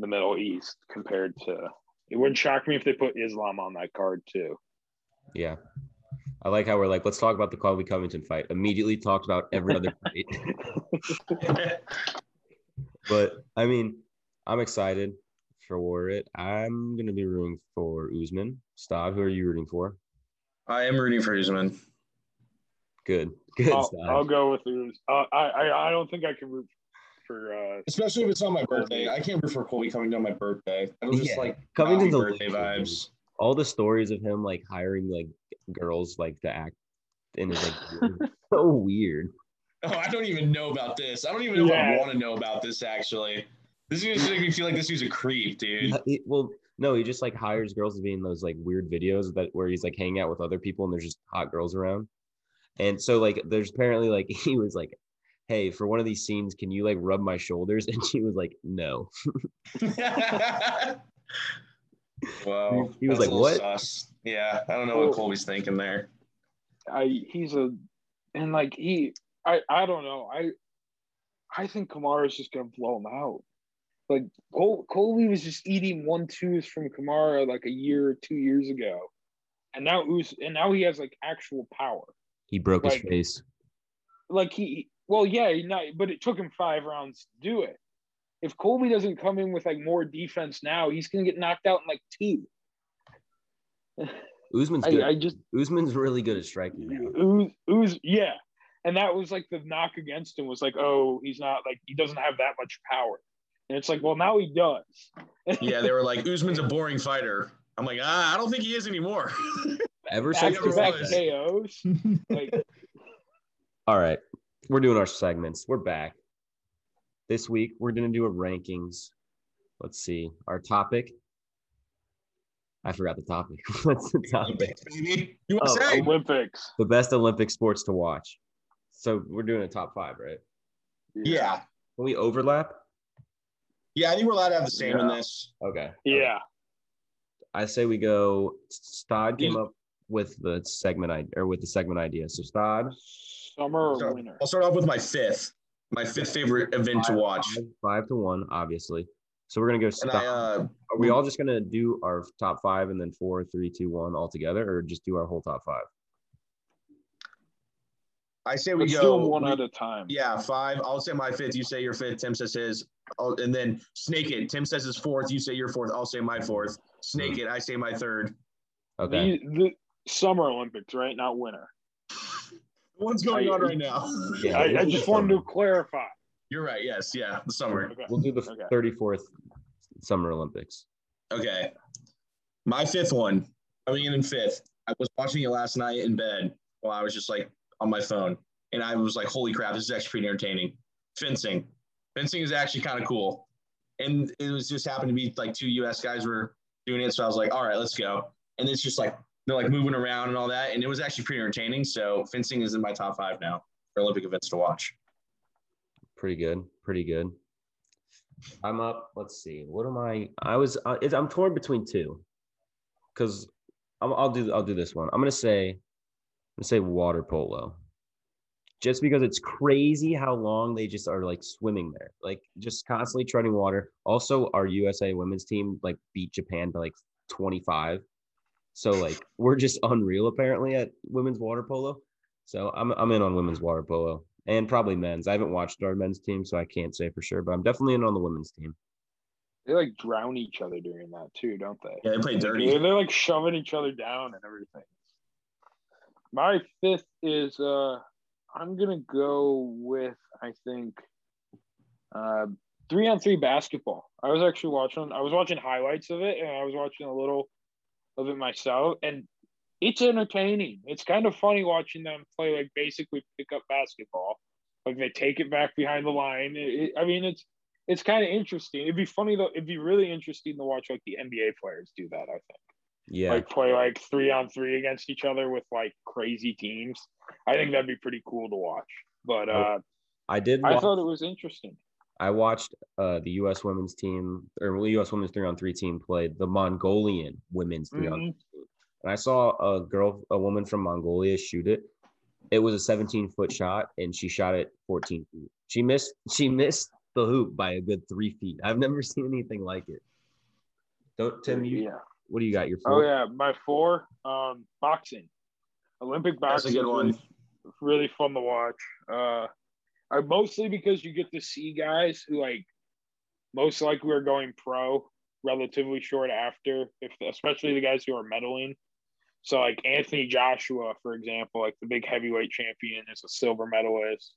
the Middle East compared to. It wouldn't shock me if they put Islam on that card too. Yeah. I like how we're like, let's talk about the Colby Covington fight. Immediately talked about every other fight. but I mean, I'm excited for it. I'm gonna be rooting for Usman. Stav, who are you rooting for? I am rooting for Usman. Good, good. I'll, I'll go with Usman. Uh, I, I I don't think I can root for. Uh, Especially if it's on my birthday. I can't root for Colby coming on my birthday. I was just yeah. like Covington's birthday vibes. All the stories of him like hiring like girls like to act in his like so weird. Oh, I don't even know about this. I don't even know yeah. if I want to know about this actually. This is making me feel like this dude's a creep, dude. He, well, no, he just like hires girls to be in those like weird videos that where he's like hanging out with other people and there's just hot girls around. And so like there's apparently like he was like "Hey, for one of these scenes, can you like rub my shoulders?" And she was like, "No." well, He was like, a little "What?" sus. Yeah, I don't know what Colby's thinking there. I he's a and like he I I don't know. I I think Kamaru's just gonna blow him out. Like Col- Colby was just eating one twos from Kamaru like a year or two years ago. And now Us and now he has like actual power. He broke his face. Like he well, yeah, not but it took him five rounds to do it. If Colby doesn't come in with like more defense now, he's gonna get knocked out in like two. Usman's good. I, I just Usman's really good at striking now. Ooze, yeah. And that was like the knock against him was like, oh, he's not like he doesn't have that much power. And it's like, well, now he does. Yeah, they were like, Usman's a boring fighter. I'm like, ah, I don't think he is anymore. Ever since never to back was. KOs. Like, All right. We're doing our segments. We're back. This week, we're going to do a rankings. Let's see. Our topic. I forgot the topic. What's the topic? baby. You want to Oh, say? Olympics. The best Olympic sports to watch. So we're doing a top five, right? Yeah. Can we overlap? Yeah, I think we're allowed to have the same in this. Okay. Yeah. I say we go. Stod came up with the segment idea, or with the segment idea. So Stod, Summer or So, winter. I'll start off with my fifth, my fifth favorite event to watch. five, five to one, obviously. So we're gonna go. And Stod. I, uh, Are we all just gonna do our top five and then four, three, two, one all together, or just do our whole top five? I say we Let's go. do them one we- at a time. Yeah, five. I'll say my fifth. You say your fifth. Tim says his. Oh, and then snake it. Tim says his fourth. You say your fourth. I'll say my fourth. Snake hmm. it. I say my third. Okay. The, the Summer Olympics, right? Not winter. What's going I- on right now? Yeah, I, I do just summer. wanted to clarify. You're right. Yes. Yeah. The summer. Okay. We'll do the Okay. 34th Summer Olympics. Okay. My fifth one, coming in in fifth. I was watching it last night in bed while I was just like on my phone. And I was like, holy crap, this is actually pretty entertaining. Fencing. Fencing is actually kind of cool. And it was just happened to be like two US guys were doing it. So I was like, all right, let's go. And it's just like they're like moving around and all that. And it was actually pretty entertaining. So fencing is in my top five now for Olympic events to watch. Pretty good. Pretty good. I'm up. Let's see. What am I? I was. Uh, I'm torn between two, because I'll do. I'll do this one. I'm gonna say. I'm gonna say water polo. Just because it's crazy how long they just are like swimming there, like just constantly treading water. Also, our USA women's team like beat Japan by like 25. So like we're just unreal apparently at women's water polo. So I'm I'm in on women's water polo and probably men's. I haven't watched our men's team, so I can't say for sure, but I'm definitely in on the women's team. They like drown each other during that too, don't they? Yeah, they play dirty. They're, they're like shoving each other down and everything. My fifth is uh I'm gonna go with I think uh three on three basketball. I was actually watching I was watching highlights of it and I was watching a little of it myself and it's entertaining. It's kind of funny watching them play like basically pick up basketball. Like they take it back behind the line. It- it- I mean it's it's kind of interesting. It'd be funny though. It'd be really interesting to watch like the NBA players do that. I think Yeah, like play like three on three against each other with like crazy teams. I think that'd be pretty cool to watch. But uh, I did. I thought it was interesting. I watched uh, the U.S. women's team or U.S. women's three on three team play the Mongolian women's 3 on Mhm. and I saw a girl, a woman from Mongolia shoot it. It was a 17 foot shot, and she shot it 14 feet. She missed. She missed the hoop by a good three feet. I've never seen anything like it. Don't Tim, you yeah. What do you got? Your Oh four? yeah, my four. Um, boxing, Olympic boxing. That's a boxing. good one. Really, really fun to watch. Uh, I mostly because you get to see guys who like most likely are going pro relatively short after, if especially the guys who are medaling. So like Anthony Joshua, for example, like the big heavyweight champion is a silver medalist.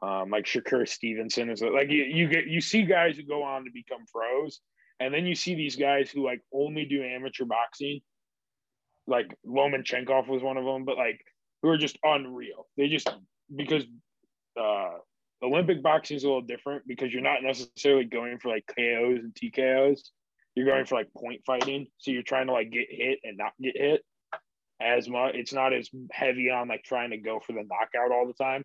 Um, like Shakur Stevenson is a, like you, you get you see guys who go on to become pros, and then you see these guys who like only do amateur boxing. Like Lomachenkov was one of them, but like who are just unreal. They just because uh Olympic boxing is a little different because you're not necessarily going for like KOs and TKOs. You're going for like point fighting. So you're trying to like get hit and not get hit as much. It's not as heavy on like trying to go for the knockout all the time.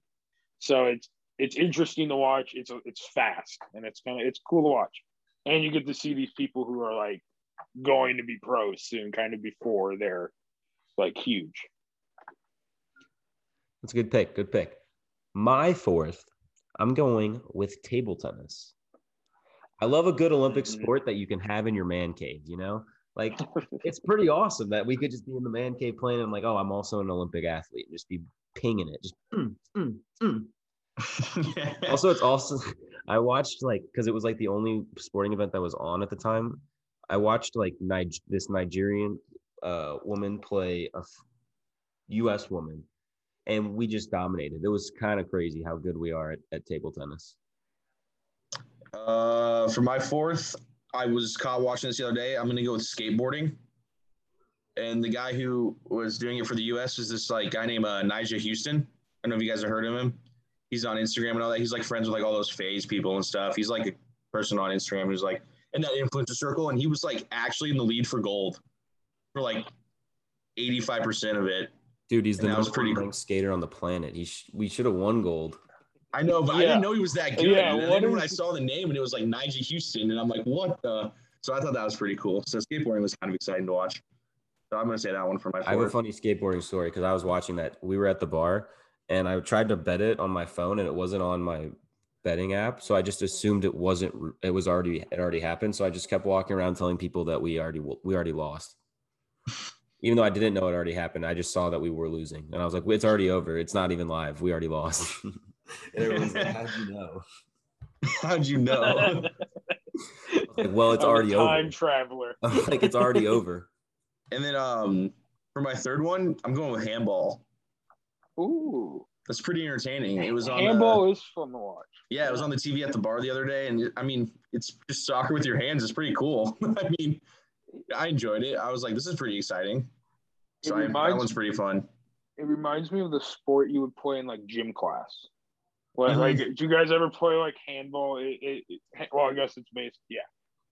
So it's it's interesting to watch. It's it's fast and it's kind of it's cool to watch, and you get to see these people who are like going to be pros soon, kind of before they're like huge. That's a good pick. Good pick. My fourth, I'm going with table tennis. I love a good Olympic Mhm. sport that you can have in your man cave, you know? Like it's pretty awesome that we could just be in the man cave playing and like, oh, I'm also an Olympic athlete and just be pinging it. Just mm, mm, mm. also it's also I watched like because it was like the only sporting event that was on at the time. I watched like this Nigerian uh woman play a f- US woman and we just dominated. It was kind of crazy how good we are at, at table tennis. Uh, for my fourth, I was caught watching this the other day. I'm gonna go with skateboarding. And the guy who was doing it for the U.S. is this like guy named uh, Nyjah Huston. I don't know if you guys have heard of him. He's on Instagram and all that. He's like friends with like all those FaZe people and stuff. He's like a person on Instagram who's like in that influencer circle, and he was like actually in the lead for gold for like 85% of it. Dude, he's the And that was pretty one cool. skater on the planet. He sh- we should have won gold. I know, but I didn't know he was that good. Yeah, and then what when is- I saw the name and it was like Nyjah Huston, and I'm like, what the? So I thought that was pretty cool. So skateboarding was kind of exciting to watch. So I'm gonna say that one for my I have a funny skateboarding story because I was watching that. We were at the bar and I tried to bet it on my phone and it wasn't on my betting app. So I just assumed it wasn't. It was already. It already happened. So I just kept walking around telling people that we already we already lost. Even though I didn't know it already happened, I just saw that we were losing, and I was like, "It's already over. It's not even live. We already lost." and everyone's like, "How'd you know?" How'd you know? Like, well, it's I'm a already time over. traveler. Like, it's already over. and then um, for my third one, I'm going with handball. Ooh, That's pretty entertaining. It was on. handball uh, is fun to watch. yeah, it was on the TV at the bar the other day, and I mean, it's just soccer with your hands. It's pretty cool. I mean, I enjoyed it. I was like, this is pretty exciting. It So I, that one's pretty fun. It reminds me of the sport you would play in like gym class. Like, Mhm. like do you guys ever play like handball? It, it, it- well, I guess it's based, yeah.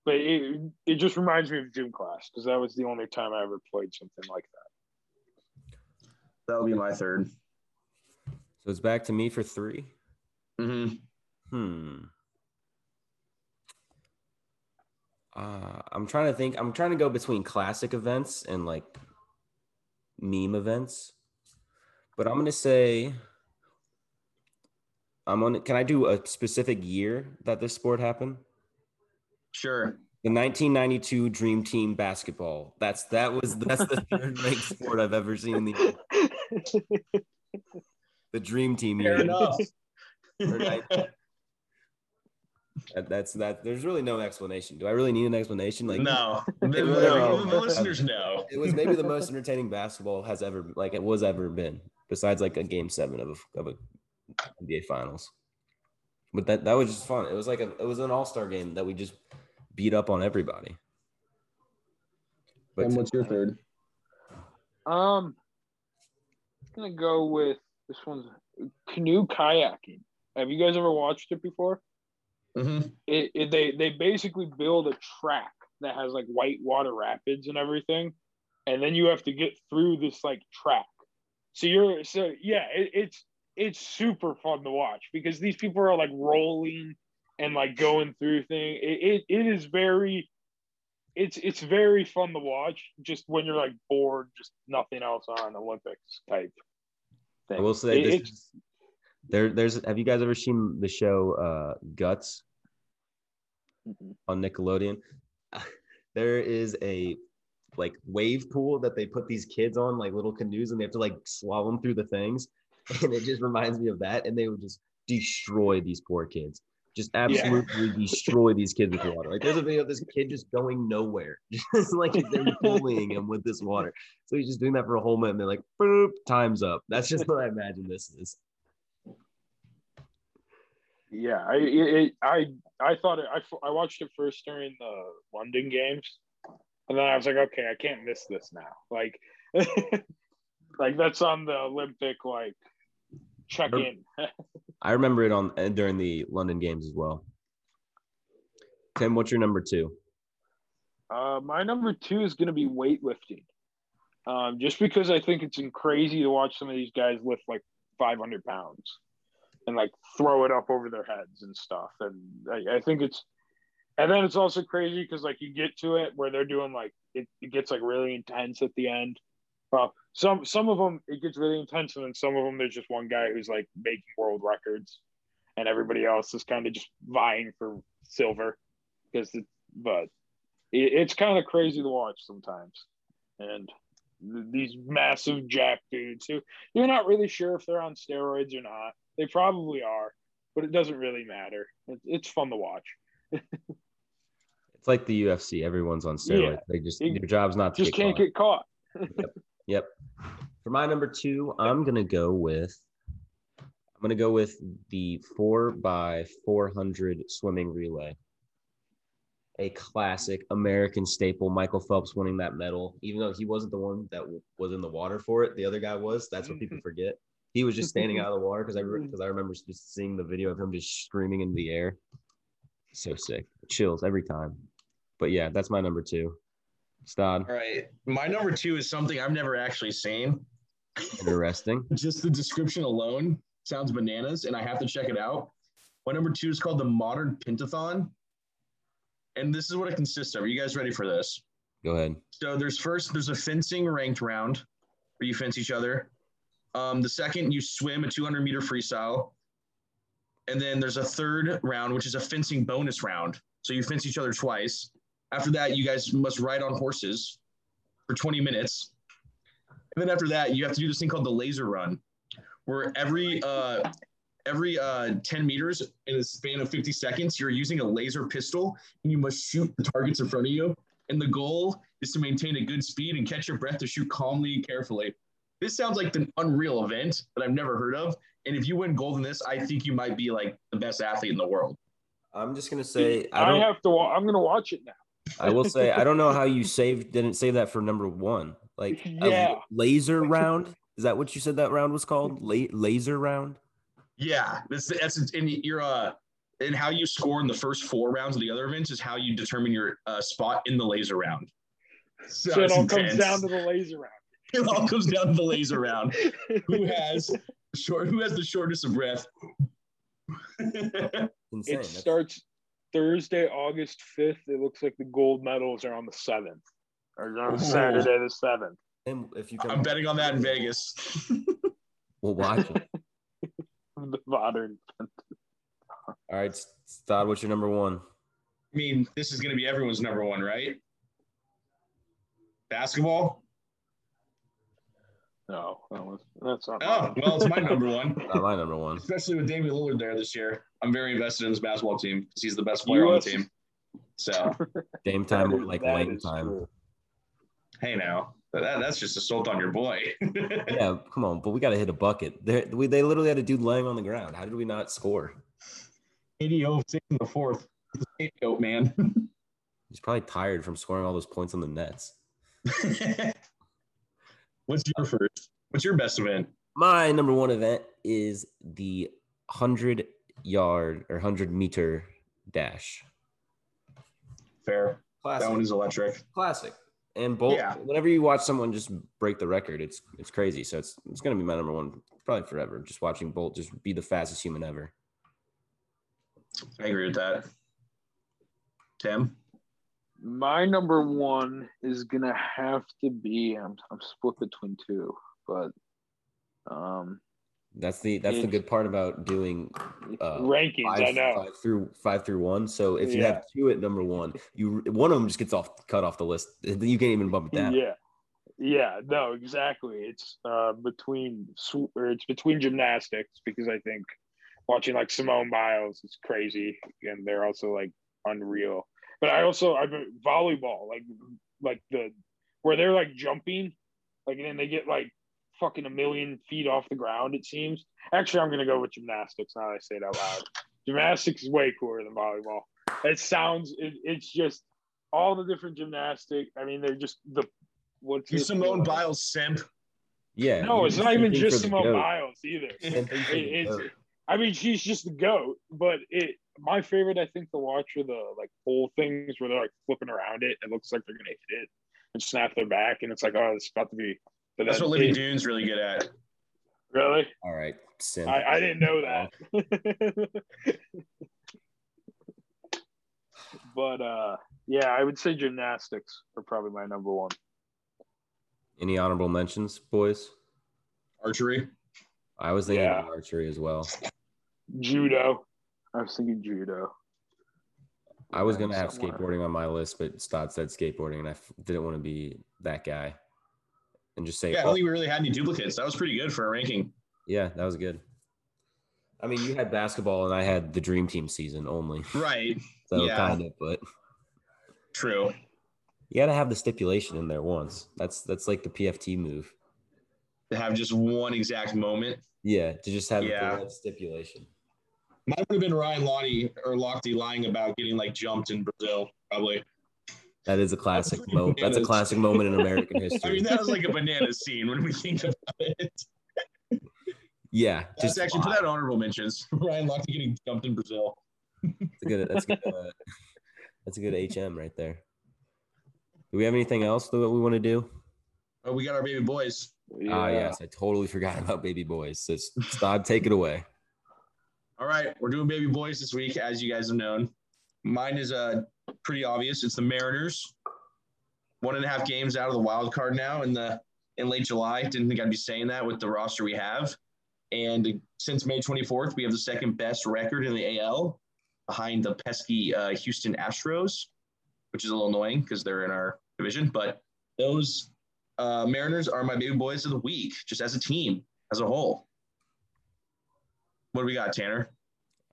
But it it just reminds me of gym class because that was the only time I ever played something like that. That'll be my third. So it's back to me for three. hmm Hmm. Uh, I'm trying to think. I'm trying to go between classic events and like meme events, but I'm gonna say I'm on. Can I do a specific year that this sport happened? Sure. The 1992 Dream Team basketball. That's that was that's the third ranked sport I've ever seen in the the Dream Team Fair year. enough. Right. That, that's that. There's really no explanation. Do I really need an explanation? Like, no, the, It the- was- the listeners know. it was maybe the most entertaining basketball has ever like it was ever been, besides like a game seven of a, of a NBA Finals. But that that was just fun. It was like a it was an all star game that we just beat up on everybody. But And what's your third? Um, I'm gonna go with this one's canoe kayaking. Have you guys ever watched it before? hmm It, it they they basically build a track that has like white water rapids and everything, and then you have to get through this like track. So you're so yeah, it, it's it's super fun to watch because these people are like rolling and like going through things. It, it, it is very it's it's very fun to watch just when you're like bored, just nothing else on Olympics type. Thing. I will say It- this there there's have you guys ever seen the show uh Guts Mhm. on Nickelodeon? there is a like wave pool that they put these kids on like little canoes and they have to like slalom through the things and it just reminds me of that and they would just destroy these poor kids just absolutely destroy these kids with water like there's a video of this kid just going nowhere just like they're bullying him with this water so he's just doing that for a whole minute and they're like boop time's up that's just what i imagine this is Yeah, I it, I I thought it. I, I watched it first during the London games, and then I was like, okay, I can't miss this now. Like, like that's on the Olympic like check in. I remember it on uh, during the london games as well tim what's your number two Uh, my number two is going to be weightlifting, um, just because I think it's crazy to watch some of these guys lift like 500 pounds. and like throw it up over their heads and stuff. And I, I think it's, and then it's also crazy because like you get to it where they're doing like it, it gets like really intense at the end. Well, some some of them it gets really intense, and then some of them there's just one guy who's like making world records, and everybody else is kind of just vying for silver, because it, but it, it's kind of crazy to watch sometimes, and th- these massive jack dudes who you're not really sure if they're on steroids or not. They probably are, but it doesn't really matter. It, it's fun to watch. It's like the UFC. Everyone's on steroids. Yeah. They just their job's not to Just get can't caught. get caught. Yep. For my number two, I'm gonna go with I'm gonna go with the four by four hundred swimming relay. A classic American staple. Michael Phelps winning that medal, even though he wasn't the one that w- was in the water for it. The other guy was. That's what people mm-hmm. forget. He was just standing out of the water because I because mm-hmm. I remember just seeing the video of him just screaming in the air. So sick, chills every time. But yeah, that's my number two. Stod, All right. My number two is something I've never actually seen. interesting. Just the description alone sounds bananas, and I have to check it out. My number two is called the Modern Pentathlon. And this is what it consists of. Are you guys ready for this? Go ahead. So there's first there's a fencing ranked round where you fence each other. Um, the second you swim a 200 meter freestyle, and then there's a third round which is a fencing bonus round. So you fence each other twice. After that, you guys must ride on horses for 20 minutes, and then after that, you have to do this thing called the laser run, where every uh, every uh, 10 meters in a span of 50 seconds, you're using a laser pistol and you must shoot the targets in front of you. And the goal is to maintain a good speed and catch your breath to shoot calmly and carefully. This sounds like an unreal event that I've never heard of. And if you win gold in this, I think you might be like the best athlete in the world. I'm just gonna say I I, don't. have to. wa- I'm gonna watch it now. I will say I don't know how you saved didn't save that for number one. Like a Yeah. laser round. Is that what you said that round was called? La- laser round. Yeah, this that's and you're uh and how you score in the first four rounds of the other events is how you determine your uh, spot in the laser round. So, So it it's all comes down to the laser round. it all comes down to the laser round. Who has short? Who has the shortest of breath? It starts Thursday, August 5th. It looks like the gold medals are on the 7th. Or on Ooh. Saturday the 7th. and if you come, I'm betting on that in Vegas. we'll watch it. The modern. All right, Stod, what's your number one? I mean, this is going to be everyone's number one, right? Basketball. No, that was, that's not. Oh, well, it's my number one. Not my number one. Especially with Damian Lillard there this year. I'm very invested in this basketball team because he's the best player on the team. So, Game time or is- like that lane time. true. hey, now that, that's just assault on your boy. Yeah, come on, but we got to hit a bucket. They we they literally had a dude laying on the ground. How did we not score? 80 in the fourth. The scapegoat, man. He's probably tired from scoring all those points on the nets. What's your first? What's your best event? My number one event is the hundred yard or hundred meter dash. Fair. Classic. That one is electric. classic. And both Yeah. whenever you watch someone just break the record, it's it's crazy. So it's it's gonna be my number one probably forever. Just watching Bolt just be the fastest human ever. I agree with that. Tim? My number one is gonna have to be. I'm I'm split between two, but um, That's the that's the good part about doing uh, rankings. five, I know. five through five through one. So if you Yeah. have two at number one, you one of them just gets off cut off the list. You can't even bump it down. Yeah, yeah, no, exactly. It's uh between or it's between gymnastics because I think watching like Simone Biles is crazy, and they're also like unreal. But I also I've volleyball, like like the where they're like jumping, like and then they get like fucking a million feet off the ground. It seems. Actually, I'm gonna go with gymnastics now. that I say it out loud. Gymnastics is way cooler than volleyball. It sounds. It, it's just all the different gymnastic. I mean, they're just the what's You Simone Biles simp. Yeah. No, it's not even just Simone goat. Biles either. Same thing for It- it's. I mean, she's just the goat. But it, my favorite, I think, to watch are the like pole things where they're like flipping around it. It looks like they're gonna hit it and snap their back, and it's like, oh, it's about to be. But That's then what Livy it- Dunne's really good at. Really? All right. Simp. I, I didn't know that. but uh, yeah, I would say gymnastics are probably my number one. Any honorable mentions, boys? Archery. I was thinking Yeah. archery as well. Judo. I was thinking judo. I was gonna have Somewhere. skateboarding on my list, but Stott said skateboarding, and I f- didn't want to be that guy, and just say, Yeah, I oh, don't think we really had any duplicates. That was pretty good for a ranking. yeah, that was good. I mean, you had basketball, and I had the dream team season only, Right. so Yeah. kind of, but True. you got to have the stipulation in there once. That's that's like the PFT move. To have just one exact moment. Yeah, to just have Yeah. the stipulation. Mine would have been Ryan Lochte or Lochte lying about getting like jumped in Brazil, probably. That is a classic pretty moment. That's a classic moment in American history. I mean, that was like a banana scene when we think about it. yeah, Just just actually put that honorable mentions. Ryan Lochte getting dumped in Brazil. That's a good. That's a good. Uh, that's a good HM right there. Do we have anything else that we want to do? Oh, we got our baby boys. Ah, yes, I totally forgot about baby boys. So, Stod, take it away. All right, we're doing baby boys this week, as you guys have known. Mine is uh pretty obvious. It's the Mariners. One and a half games out of the wild card now in the in late July. Didn't think I'd be saying that with the roster we have. And since May 24th, we have the second best record in the AL behind the pesky uh, Houston Astros, which is a little annoying because they're in our division. But those uh, Mariners are my baby boys of the week, just as a team, as a whole. What do we got, Tanner?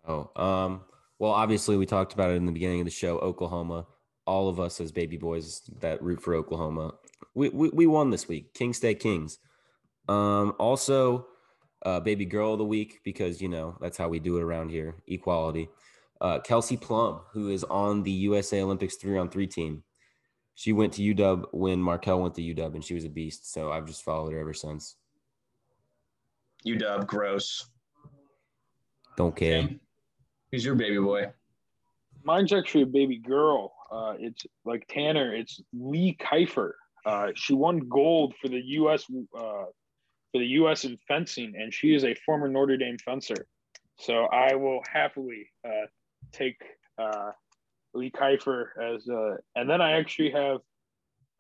Oh, um, well, obviously we talked about it in the beginning of the show. Oklahoma, all of us as baby boys that root for Oklahoma, we we, we won this week. King Stay Kings. Um, also, uh, baby girl of the week because you know that's how we do it around here. Equality. Uh, Kelsey Plum, who is on the USA Olympics three on three team. She went to UW when Markel went to UW, and she was a beast. So I've just followed her ever since. UW, gross. Don't care. Tim, Who's your baby boy? Mine's actually a baby girl. Uh, it's like Tanner. It's Lee Kiefer. Uh, she won gold for the U.S. Uh, for the U.S. in fencing, and she is a former Notre Dame fencer. So I will happily uh, take uh, Lee Kiefer as. Uh, and then I actually have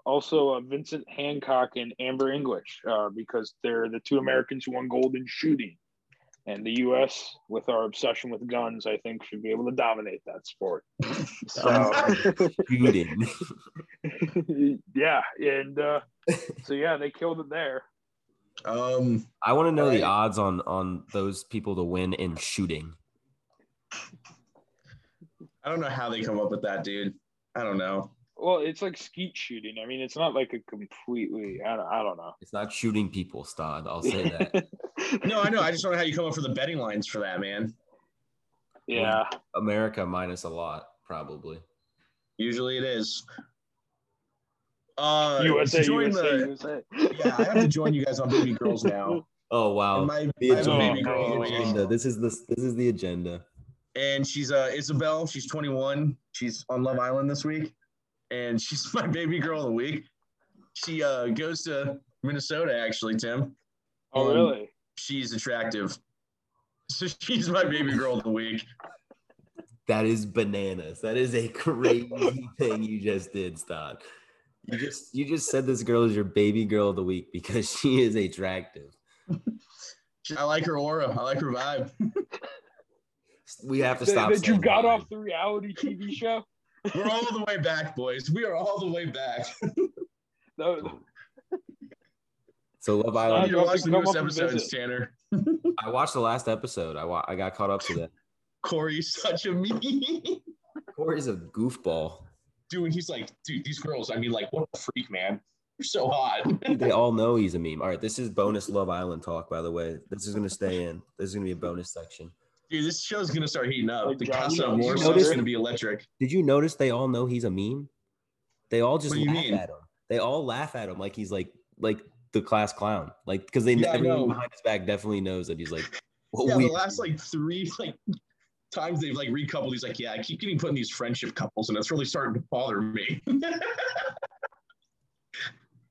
also Vincent Hancock and Amber English because they're the two Americans who won gold in shooting. And the U.S., with our obsession with guns, I think should be able to dominate that sport. So, Shooting. yeah, and uh, so yeah, they killed it there. Um, I want to know the odds on on those people to win in shooting. I don't know how they come up with that, dude. I don't know. Well, it's like skeet shooting. I mean, it's not like a completely. I don't, I don't know. It's not shooting people, Stod. I'll say that. No, I know. I just don't know how you come up for the betting lines for that, man. yeah, America minus a lot, probably. Usually it is. Uh, USA, join USA, the, USA. yeah, I have to join you guys on baby girls now. Oh wow. My, The I have a baby girl of agenda. This is the this is the agenda. and she's uh Isabel. She's 21. She's on Love Island this week, and she's my baby girl of the week. She uh goes to Minnesota actually, Tim. Oh, really? She's attractive, so she's my baby girl of the week. That is bananas. That is a crazy thing you just did, Stod. You just you just said this girl is your baby girl of the week because she is attractive. I like her aura. I like her vibe. We have to stop. that you got vibe. off the reality TV show? We're all the way back, boys. We are all the way back. No, So Love Island. need you have watch to the newest up and episodes. Tanner. I watched the last episode. I wa- I got caught up to that. Corey's such a me. Corey's a goofball. dude, he's like, dude, these girls, I mean, like, what a freak, man. You're so hot. They all know he's a meme. All right, this is bonus Love Island talk, by the way. This is gonna stay in. This is gonna be a bonus section. Dude, this show's gonna start heating up. Like the John Casa Jones. War You stuff's notice- gonna be electric. Did you notice they all know he's a meme? They all just What do you laugh mean? at him. They all laugh at him like he's like like the class clown. Like because they Yeah, everyone know. behind his back definitely knows that he's like. Well, yeah, we, the last like three like times they've like recoupled, he's like, yeah, I keep getting put in these friendship couples, and it's really starting to bother me.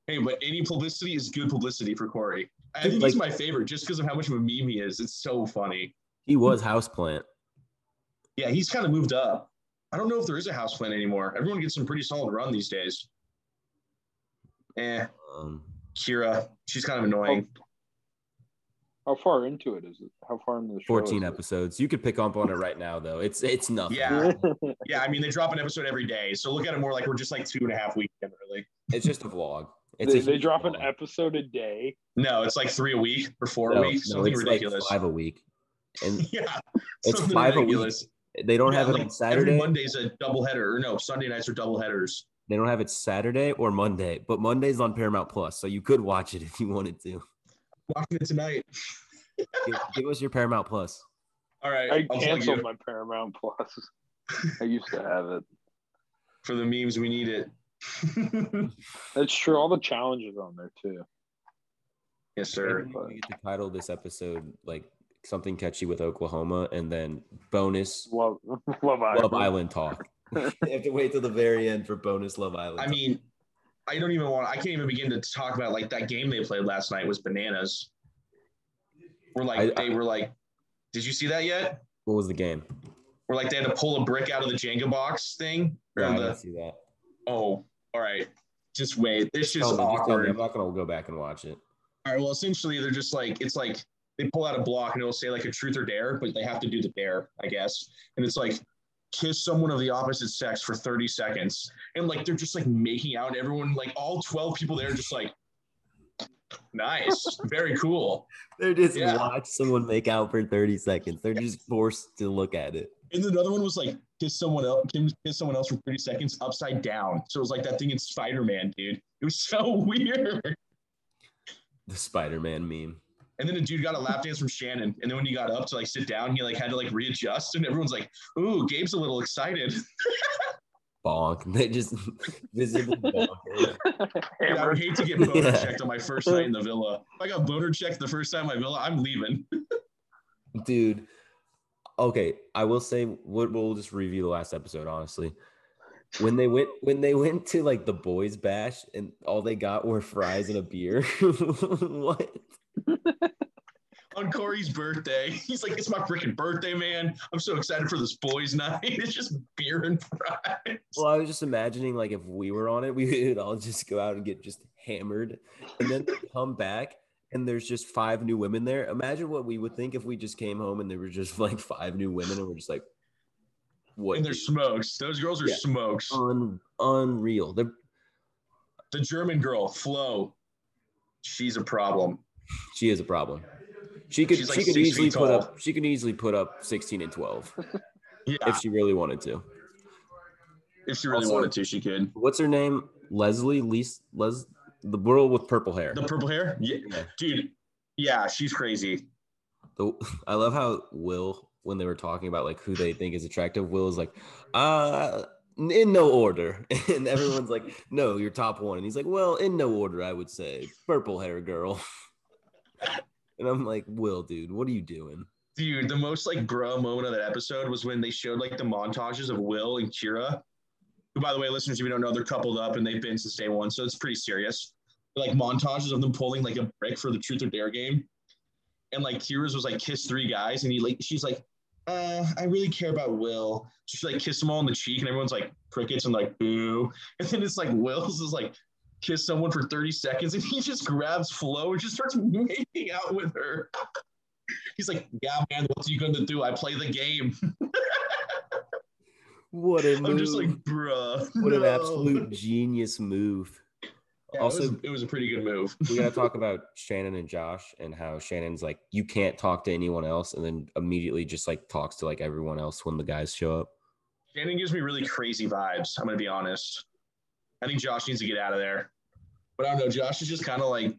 hey, but any publicity is good publicity for Corey. I think Like- he's my favorite just because of how much of a meme he is. It's so funny. He was houseplant. Yeah, he's kind of moved up. I don't know if there is a houseplant anymore. Everyone gets some pretty solid run these days. Eh, Um, Kyra, she's kind of annoying. How far into it is it? How far into the show? 14 is it? episodes. You could pick up on it right now, though. It's it's nothing. Yeah. Yeah, I mean they drop an episode every day, so look at it more like we're just like two and a half weeks in, really. It's just a vlog. It's they, a they huge drop an episode a day. No, it's like three a week or four No, a week, no, something it's ridiculous. like five a week. And yeah, It's something five a week. they don't Yeah, have it like, on Saturday. Every Monday's a double header, or no, Sunday nights are double headers. They don't have it Saturday or Monday, but Monday's on Paramount Plus, so you could watch it if you wanted to. Watching it tonight. Give, give us your Paramount Plus. All right, I I'll canceled my Paramount Plus. I used to have it. for the memes. We need it. That's true. All the challenges on there too. yes, sir. Maybe we get to title this episode like something catchy with Oklahoma, and then bonus Love, love Island. Love Island talk. you have to wait till the very end for bonus Love Island. I talk. mean, I don't even want. I can't even begin to talk about like that game they played last night was bananas. We're like I- they were like, did you see that yet? what was the game? We're like they had to pull a brick out of the Jenga box thing. Yeah, I didn't the, see that. oh, all right. Just wait. This is Tell just awkward. I'm not gonna go back and watch it. All right. Well, essentially, they're just like it's like they pull out a block and it'll say like a truth or dare, but they have to do the dare, I guess. And it's like kiss someone of the opposite sex for 30 seconds, and like they're just like making out, and everyone like all 12 people there just like nice, very cool. They're just Yeah. watch someone make out for 30 seconds. They're just forced to look at it. And another one was like kiss someone else, kiss someone else for 30 seconds upside down. So it was like that thing in Spider Man, dude. It was so weird. The Spider-Man meme. And then the dude got a lap dance from Shannon. And then when he got up to like sit down, he like had to like readjust. And everyone's like, ooh, Gabe's a little excited. Bonk. They just visibly bonk. Dude, I would hate to get boner Yeah. checked on my first night in the villa. If I got boner checked the first time in my villa, I'm leaving. Dude. Okay, I will say we'll, we'll just review the last episode, honestly. When they went when they went to like the boys bash and all they got were fries and a beer. what? On Corey's birthday, he's like, it's my freaking birthday, man. I'm so excited for this boys' night. It's just beer and fries. Well, I was just imagining like if we were on it, we would all just go out and get just hammered, and then come back and there's just five new women there. Imagine what we would think if we just came home and there were just like five new women, and we're just like, what? And they're smokes. Those girls are Yeah. smokes. Un- unreal. They're The German girl, Flo, she's a problem. She is a problem. She could She's, she like, could easily put tall. up she could easily put up 16 and 12 Yeah, if she really wanted to. if she really Also- wanted to, she could. What's her name? Leslie Least Les the girl with purple hair. The purple hair? Yeah, Yeah. dude. Yeah, she's crazy. The, I love how Will, when they were talking about like who they think is attractive, Will is like, uh, in no order. And everyone's like, no, you're top one. And he's like, well, in no order, I would say purple hair girl. And I'm like, Will, dude, what are you doing? Dude, the most like bro moment of that episode was when they showed like the montages of Will and Kyra. Who, by the way, listeners, if you don't know, they're coupled up and they've been since day one, so it's pretty serious. Like montages of them pulling like a brick for the truth or dare game, and like Kyra's was like kiss three guys, and he like she's like, uh, I really care about Will. So she like kissed them all on the cheek, and everyone's like crickets and like boo. And then it's like Will's is like kiss someone for 30 seconds, and he just grabs Flo and just starts making out with her. He's like, yeah, man, what are you gonna do? I play the game. What a move. I'm just like, bruh. what an absolute genius move. Yeah, also, it was, it was a pretty good move. we gotta talk about Shannon and Josh and how Shannon's like, you can't talk to anyone else, and then immediately just like talks to like everyone else when the guys show up. Shannon gives me really crazy vibes. I'm gonna be honest. I think Josh needs to get out of there. But I don't know. Josh is just kind of like,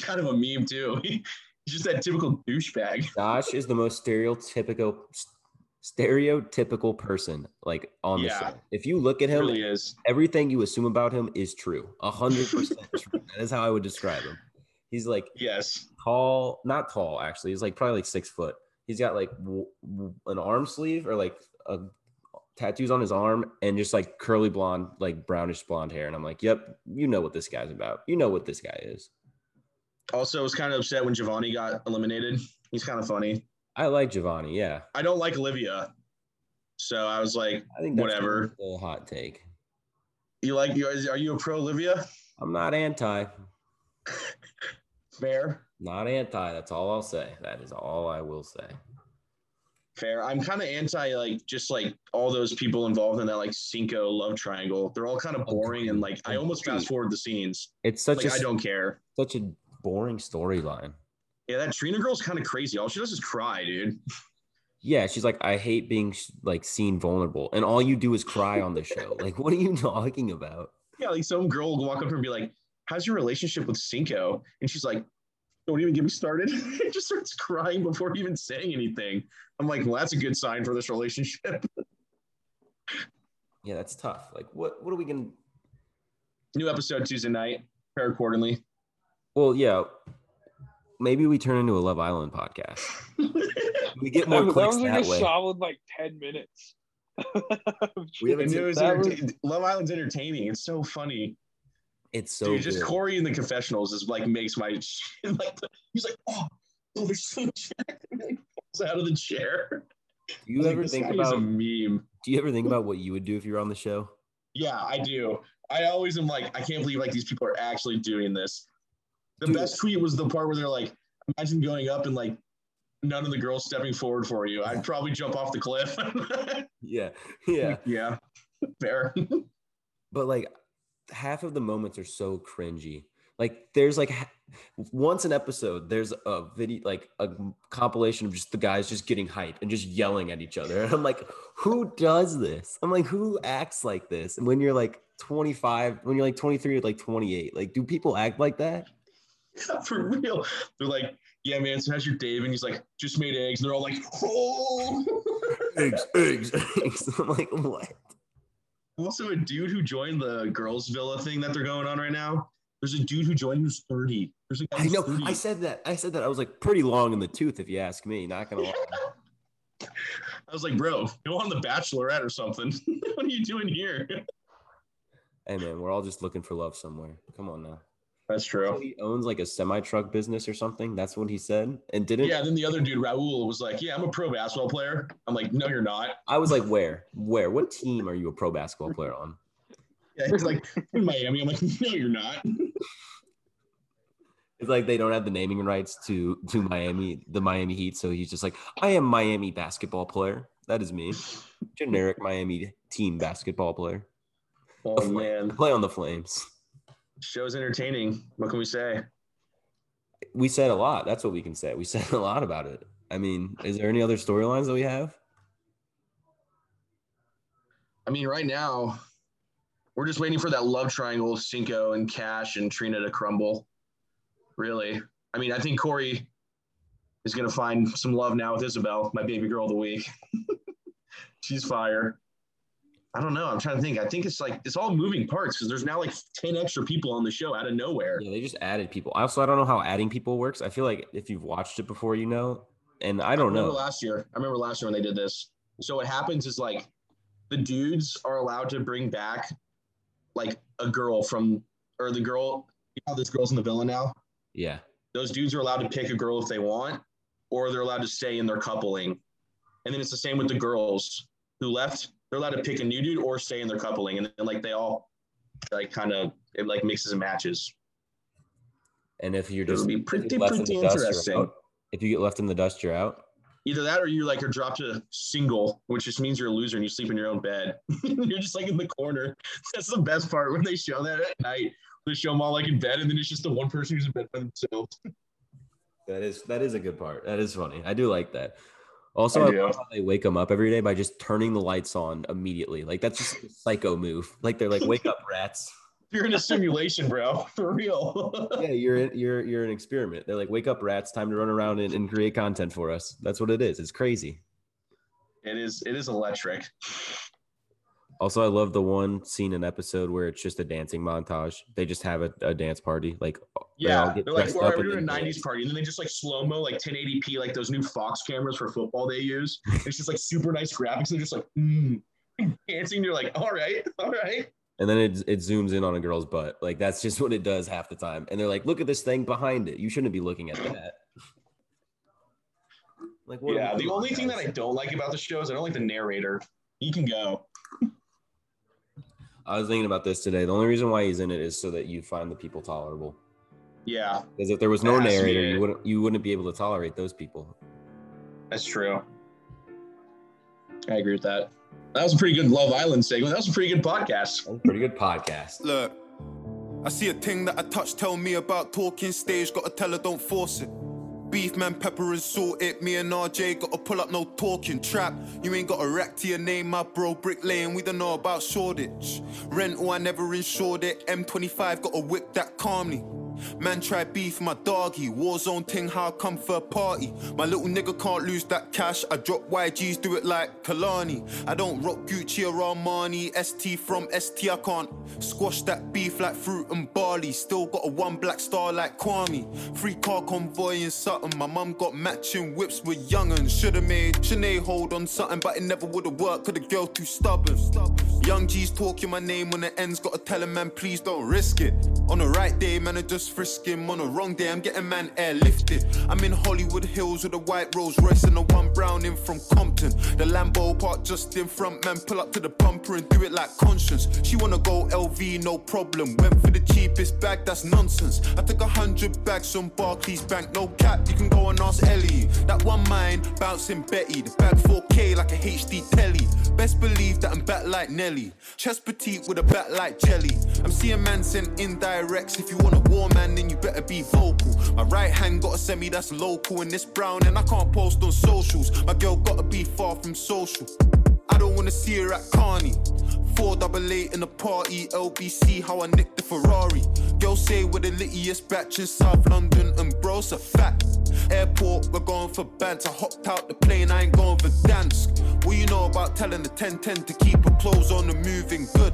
kind of a meme too. He's just that typical douchebag. Josh is the most stereotypical stereotypical person like on the Yeah. show. If you look at him, really is. everything you assume about him is true. A hundred percent true. That is how I would describe him. He's like Yes. tall, not tall actually. He's like probably like six foot. He's got like w- w- an arm sleeve or like a tattoos on his arm and just like curly blonde, like brownish blonde hair. And I'm like, yep, you know what this guy's about. You know what this guy is. Also, was kind of upset when Giovanni got eliminated. He's kind of funny. I like Giovanni. Yeah, I don't like Olivia, so I was like, I think Whatever. a hot take. "You like you? Are you a pro Olivia?" I'm not anti. Fair, Not anti. That's all I'll say. That is all I will say. Fair. I'm kind of anti like just like all those people involved in that like Cinco love triangle. They're all kind of oh, boring and like I almost fast forward the scenes. It's such Like a I don't care. such a boring storyline. Yeah, that Trina girl's kind of crazy. All she does is cry, dude. Yeah, she's like, I hate being like seen vulnerable, and all you do is cry on the show. Like, what are you talking about? Yeah, like some girl will walk up to her and be like, "How's your relationship with Cinco?" And she's like, "Don't even get me started." and just starts crying before even saying anything. I'm like, "Well, that's a good sign for this relationship." Yeah, that's tough. Like, what what are we gonna? New episode Tuesday night. Prepare accordingly. Well, yeah, maybe we turn into a Love Island podcast. We get more that, clicks was like that a way. solid like 10 minutes. We haven't And seen- it was was- Love Island's entertaining. It's so funny. It's so Dude, just good. Korey in the confessionals is like makes my like he's like, oh, oh they're so jacked. Like falls out of the chair. Do you Like, ever this think about? a meme? Do you ever think about what you would do if you were on the show? Yeah, I do. I always am like, I can't believe like these people are actually doing this. The Dude. best tweet was the part where they're like, imagine going up and like none of the girls stepping forward for you. I'd probably jump off the cliff. Yeah, yeah. yeah. Fair. but like half of the moments are so cringy like there's like once an episode there's a video like a compilation of just the guys just getting hype and just yelling at each other and i'm like who does this i'm like who acts like this and when you're like 25 when you're like 23 or like 28 like do people act like that Yeah, for real. They're like, yeah, man. So how's your Dave? And he's like, just made eggs. And they're all like, oh. eggs eggs eggs i'm like what also, a dude who joined the girls' villa thing that they're going on right now. There's a dude who joined who's 30. There's a guy i know 30. i said that i said that i was like pretty long in the tooth if you ask me not gonna lie I was like, bro, go on the Bachelorette or something. what are you doing here? hey man we're all just looking for love somewhere come on now That's So true. he owns like a semi truck business or something. That's what he said. And didn't Yeah. Then the other dude, Raul, was like, yeah, I'm a pro basketball player. I'm like, no, you're not. I was like, where? Where? What team are you a pro basketball player on? Yeah, he's like, in Miami. I'm like, no, you're not. It's like they don't have the naming rights to to Miami, the Miami Heat. So he's just like, I am Miami basketball player. That is me. Generic Miami team basketball player. Oh, I man. play on the Flames. Show's entertaining. What can we say? We said a lot. That's what we can say. We said a lot about it. I mean, is there any other storylines that we have? I mean, right now, we're just waiting for that love triangle, Cinco and Cash and Trina to crumble. Really. I mean, I think Korey is going to find some love now with Isabel, my baby girl of the week. She's fire. I don't know. I'm trying to think. I think it's like it's all moving parts because there's now like 10 extra people on the show out of nowhere. Yeah, they just added people. Also, I don't know how adding people works. I feel like if you've watched it before, you know. And I don't remember know. last year. I remember last year when they did this. So what happens is like the dudes are allowed to bring back like a girl from or the girl. You know this girl's in the villa now. Yeah. Those dudes are allowed to pick a girl if they want, or they're allowed to stay in their coupling. And then it's the same with the girls who left. They're allowed to pick a new dude or stay in their coupling, and then like they all like kind of it like mixes and matches. And if you're just be pretty, pretty the dust, you're interesting. out. If you get left in the dust, you're out. Either that or you like are dropped a single, which just means you're a loser and you sleep in your own bed. you're just like in the corner. That's the best part when they show that at night. They show them all like in bed, and then it's just the one person who's in bed by themselves. That is that is a good part. That is funny. I do like that. Also, I I, love how they wake them up every day by just turning the lights on immediately. Like that's just a psycho move. Like they're like, "Wake up, rats!" You're in a simulation, bro. For real. Yeah, you're in, you're you're an experiment. They're like, "Wake up, rats! Time to run around and, and create content for us." That's what it is. It's crazy. it is. It is electric. Also, I love the one scene in episode where it's just a dancing montage. They just have a, a dance party. Like, they Yeah, get they're like, dressed well, up we're doing a '90s party, and then they just like slow mo, like 1080p, like those new Fox cameras for football they use. It's just like super nice graphics. They're just like mm, dancing. You're like, all right, all right. and then it it zooms in on a girl's butt. Like that's just what it does half the time. And they're like, "Look at this thing behind it. You shouldn't be looking at that." Like, yeah. The only thing that I don't like about the show is I don't like the narrator. He can go. I was thinking about this today. The only reason why he's in it is so that you find the people tolerable. Yeah. Because if there was no narrator, you wouldn't you wouldn't be able to tolerate those people. That's true. I agree with that. That was a pretty good Love Island segment. That was a pretty good podcast. pretty good podcast. Look, I see a thing that I touch. Tell me about talking stage. Gotta tell her don't force it. Beef man, pepper and salt it. Me and RJ gotta pull up, no talking trap. You ain't got a rack to your name, my bro. Brick we don't know about Shoreditch. Rental, I never insured it. M25 got a whip that calmly. Man try beef my doggy, warzone ting how I come for a party. My little nigga can't lose that cash. I drop YGs, do it like Kalani. I don't rock Gucci or Armani, ST from ST. I can't squash that beef like fruit and barley. Still got a one black star like Kwame. Free car convoy in Sutton. My mum got matching whips with young'uns. Should've made Sinead hold on something, but it never would've worked. Cause the girl too stubborn. Young G's talking my name when the ends. Gotta tell him, man, please don't risk it. On the right day, man, I just frisk him. On the wrong day, I'm getting man airlifted. I'm in Hollywood Hills with a white Rolls Royce and a one brown in from Compton. The Lambo park just in front, man. Pull up to the bumper and do it like conscience. She wanna go LV, no problem. Went for the cheapest bag, that's nonsense. I took a hundred bags from Barclays Bank, no cap. You can go and ask Ellie. That one mind bouncing Betty. The bag 4K like a HD telly. Best believe that I'm back like Nelly. Chest petite with a back like jelly. I'm seeing man sent indirects. If you want a warm man, then you better be vocal. My right hand got a semi that's local, and it's brown, and I can't post on socials. My girl gotta be far from social. I don't wanna see her at Carney. Four double eight in the party, LBC, how I nicked the Ferrari. Girls say we're the littiest batch in South London, and bro's a fact. Airport, we're going for bands. I hopped out the plane, I ain't going for dance. What you know about telling the 1010 to keep her clothes on and moving good?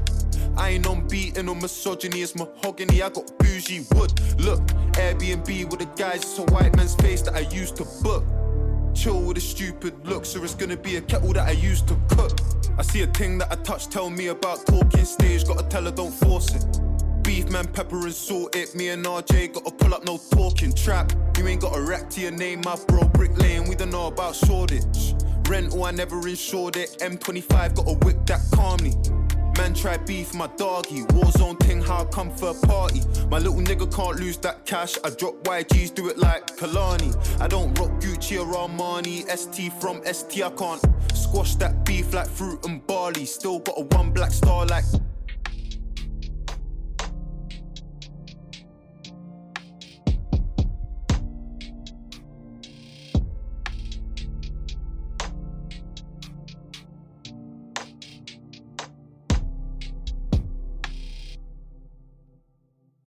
I ain't on beating or misogyny, it's mahogany. I got bougie wood. Look, Airbnb with the guys, it's a white man's face that I used to book. Chill with a stupid looks, or it's gonna be a kettle that I used to cook. I see a thing that I touch, tell me about talking stage, gotta tell her don't force it. Beef man, pepper and salt it. Me and RJ gotta pull up, no talking trap. You ain't got a rack to your name, my bro. Brick Lane, we don't know about Shoreditch. Rental, I never insured it. M25 got a whip that calmly. Man try beef my doggy. Warzone ting how I come for a party. My little nigga can't lose that cash. I drop YGs, do it like Kalani. I don't rock Gucci or Armani. ST from ST, I can't squash that beef like fruit and barley. Still got a one black star like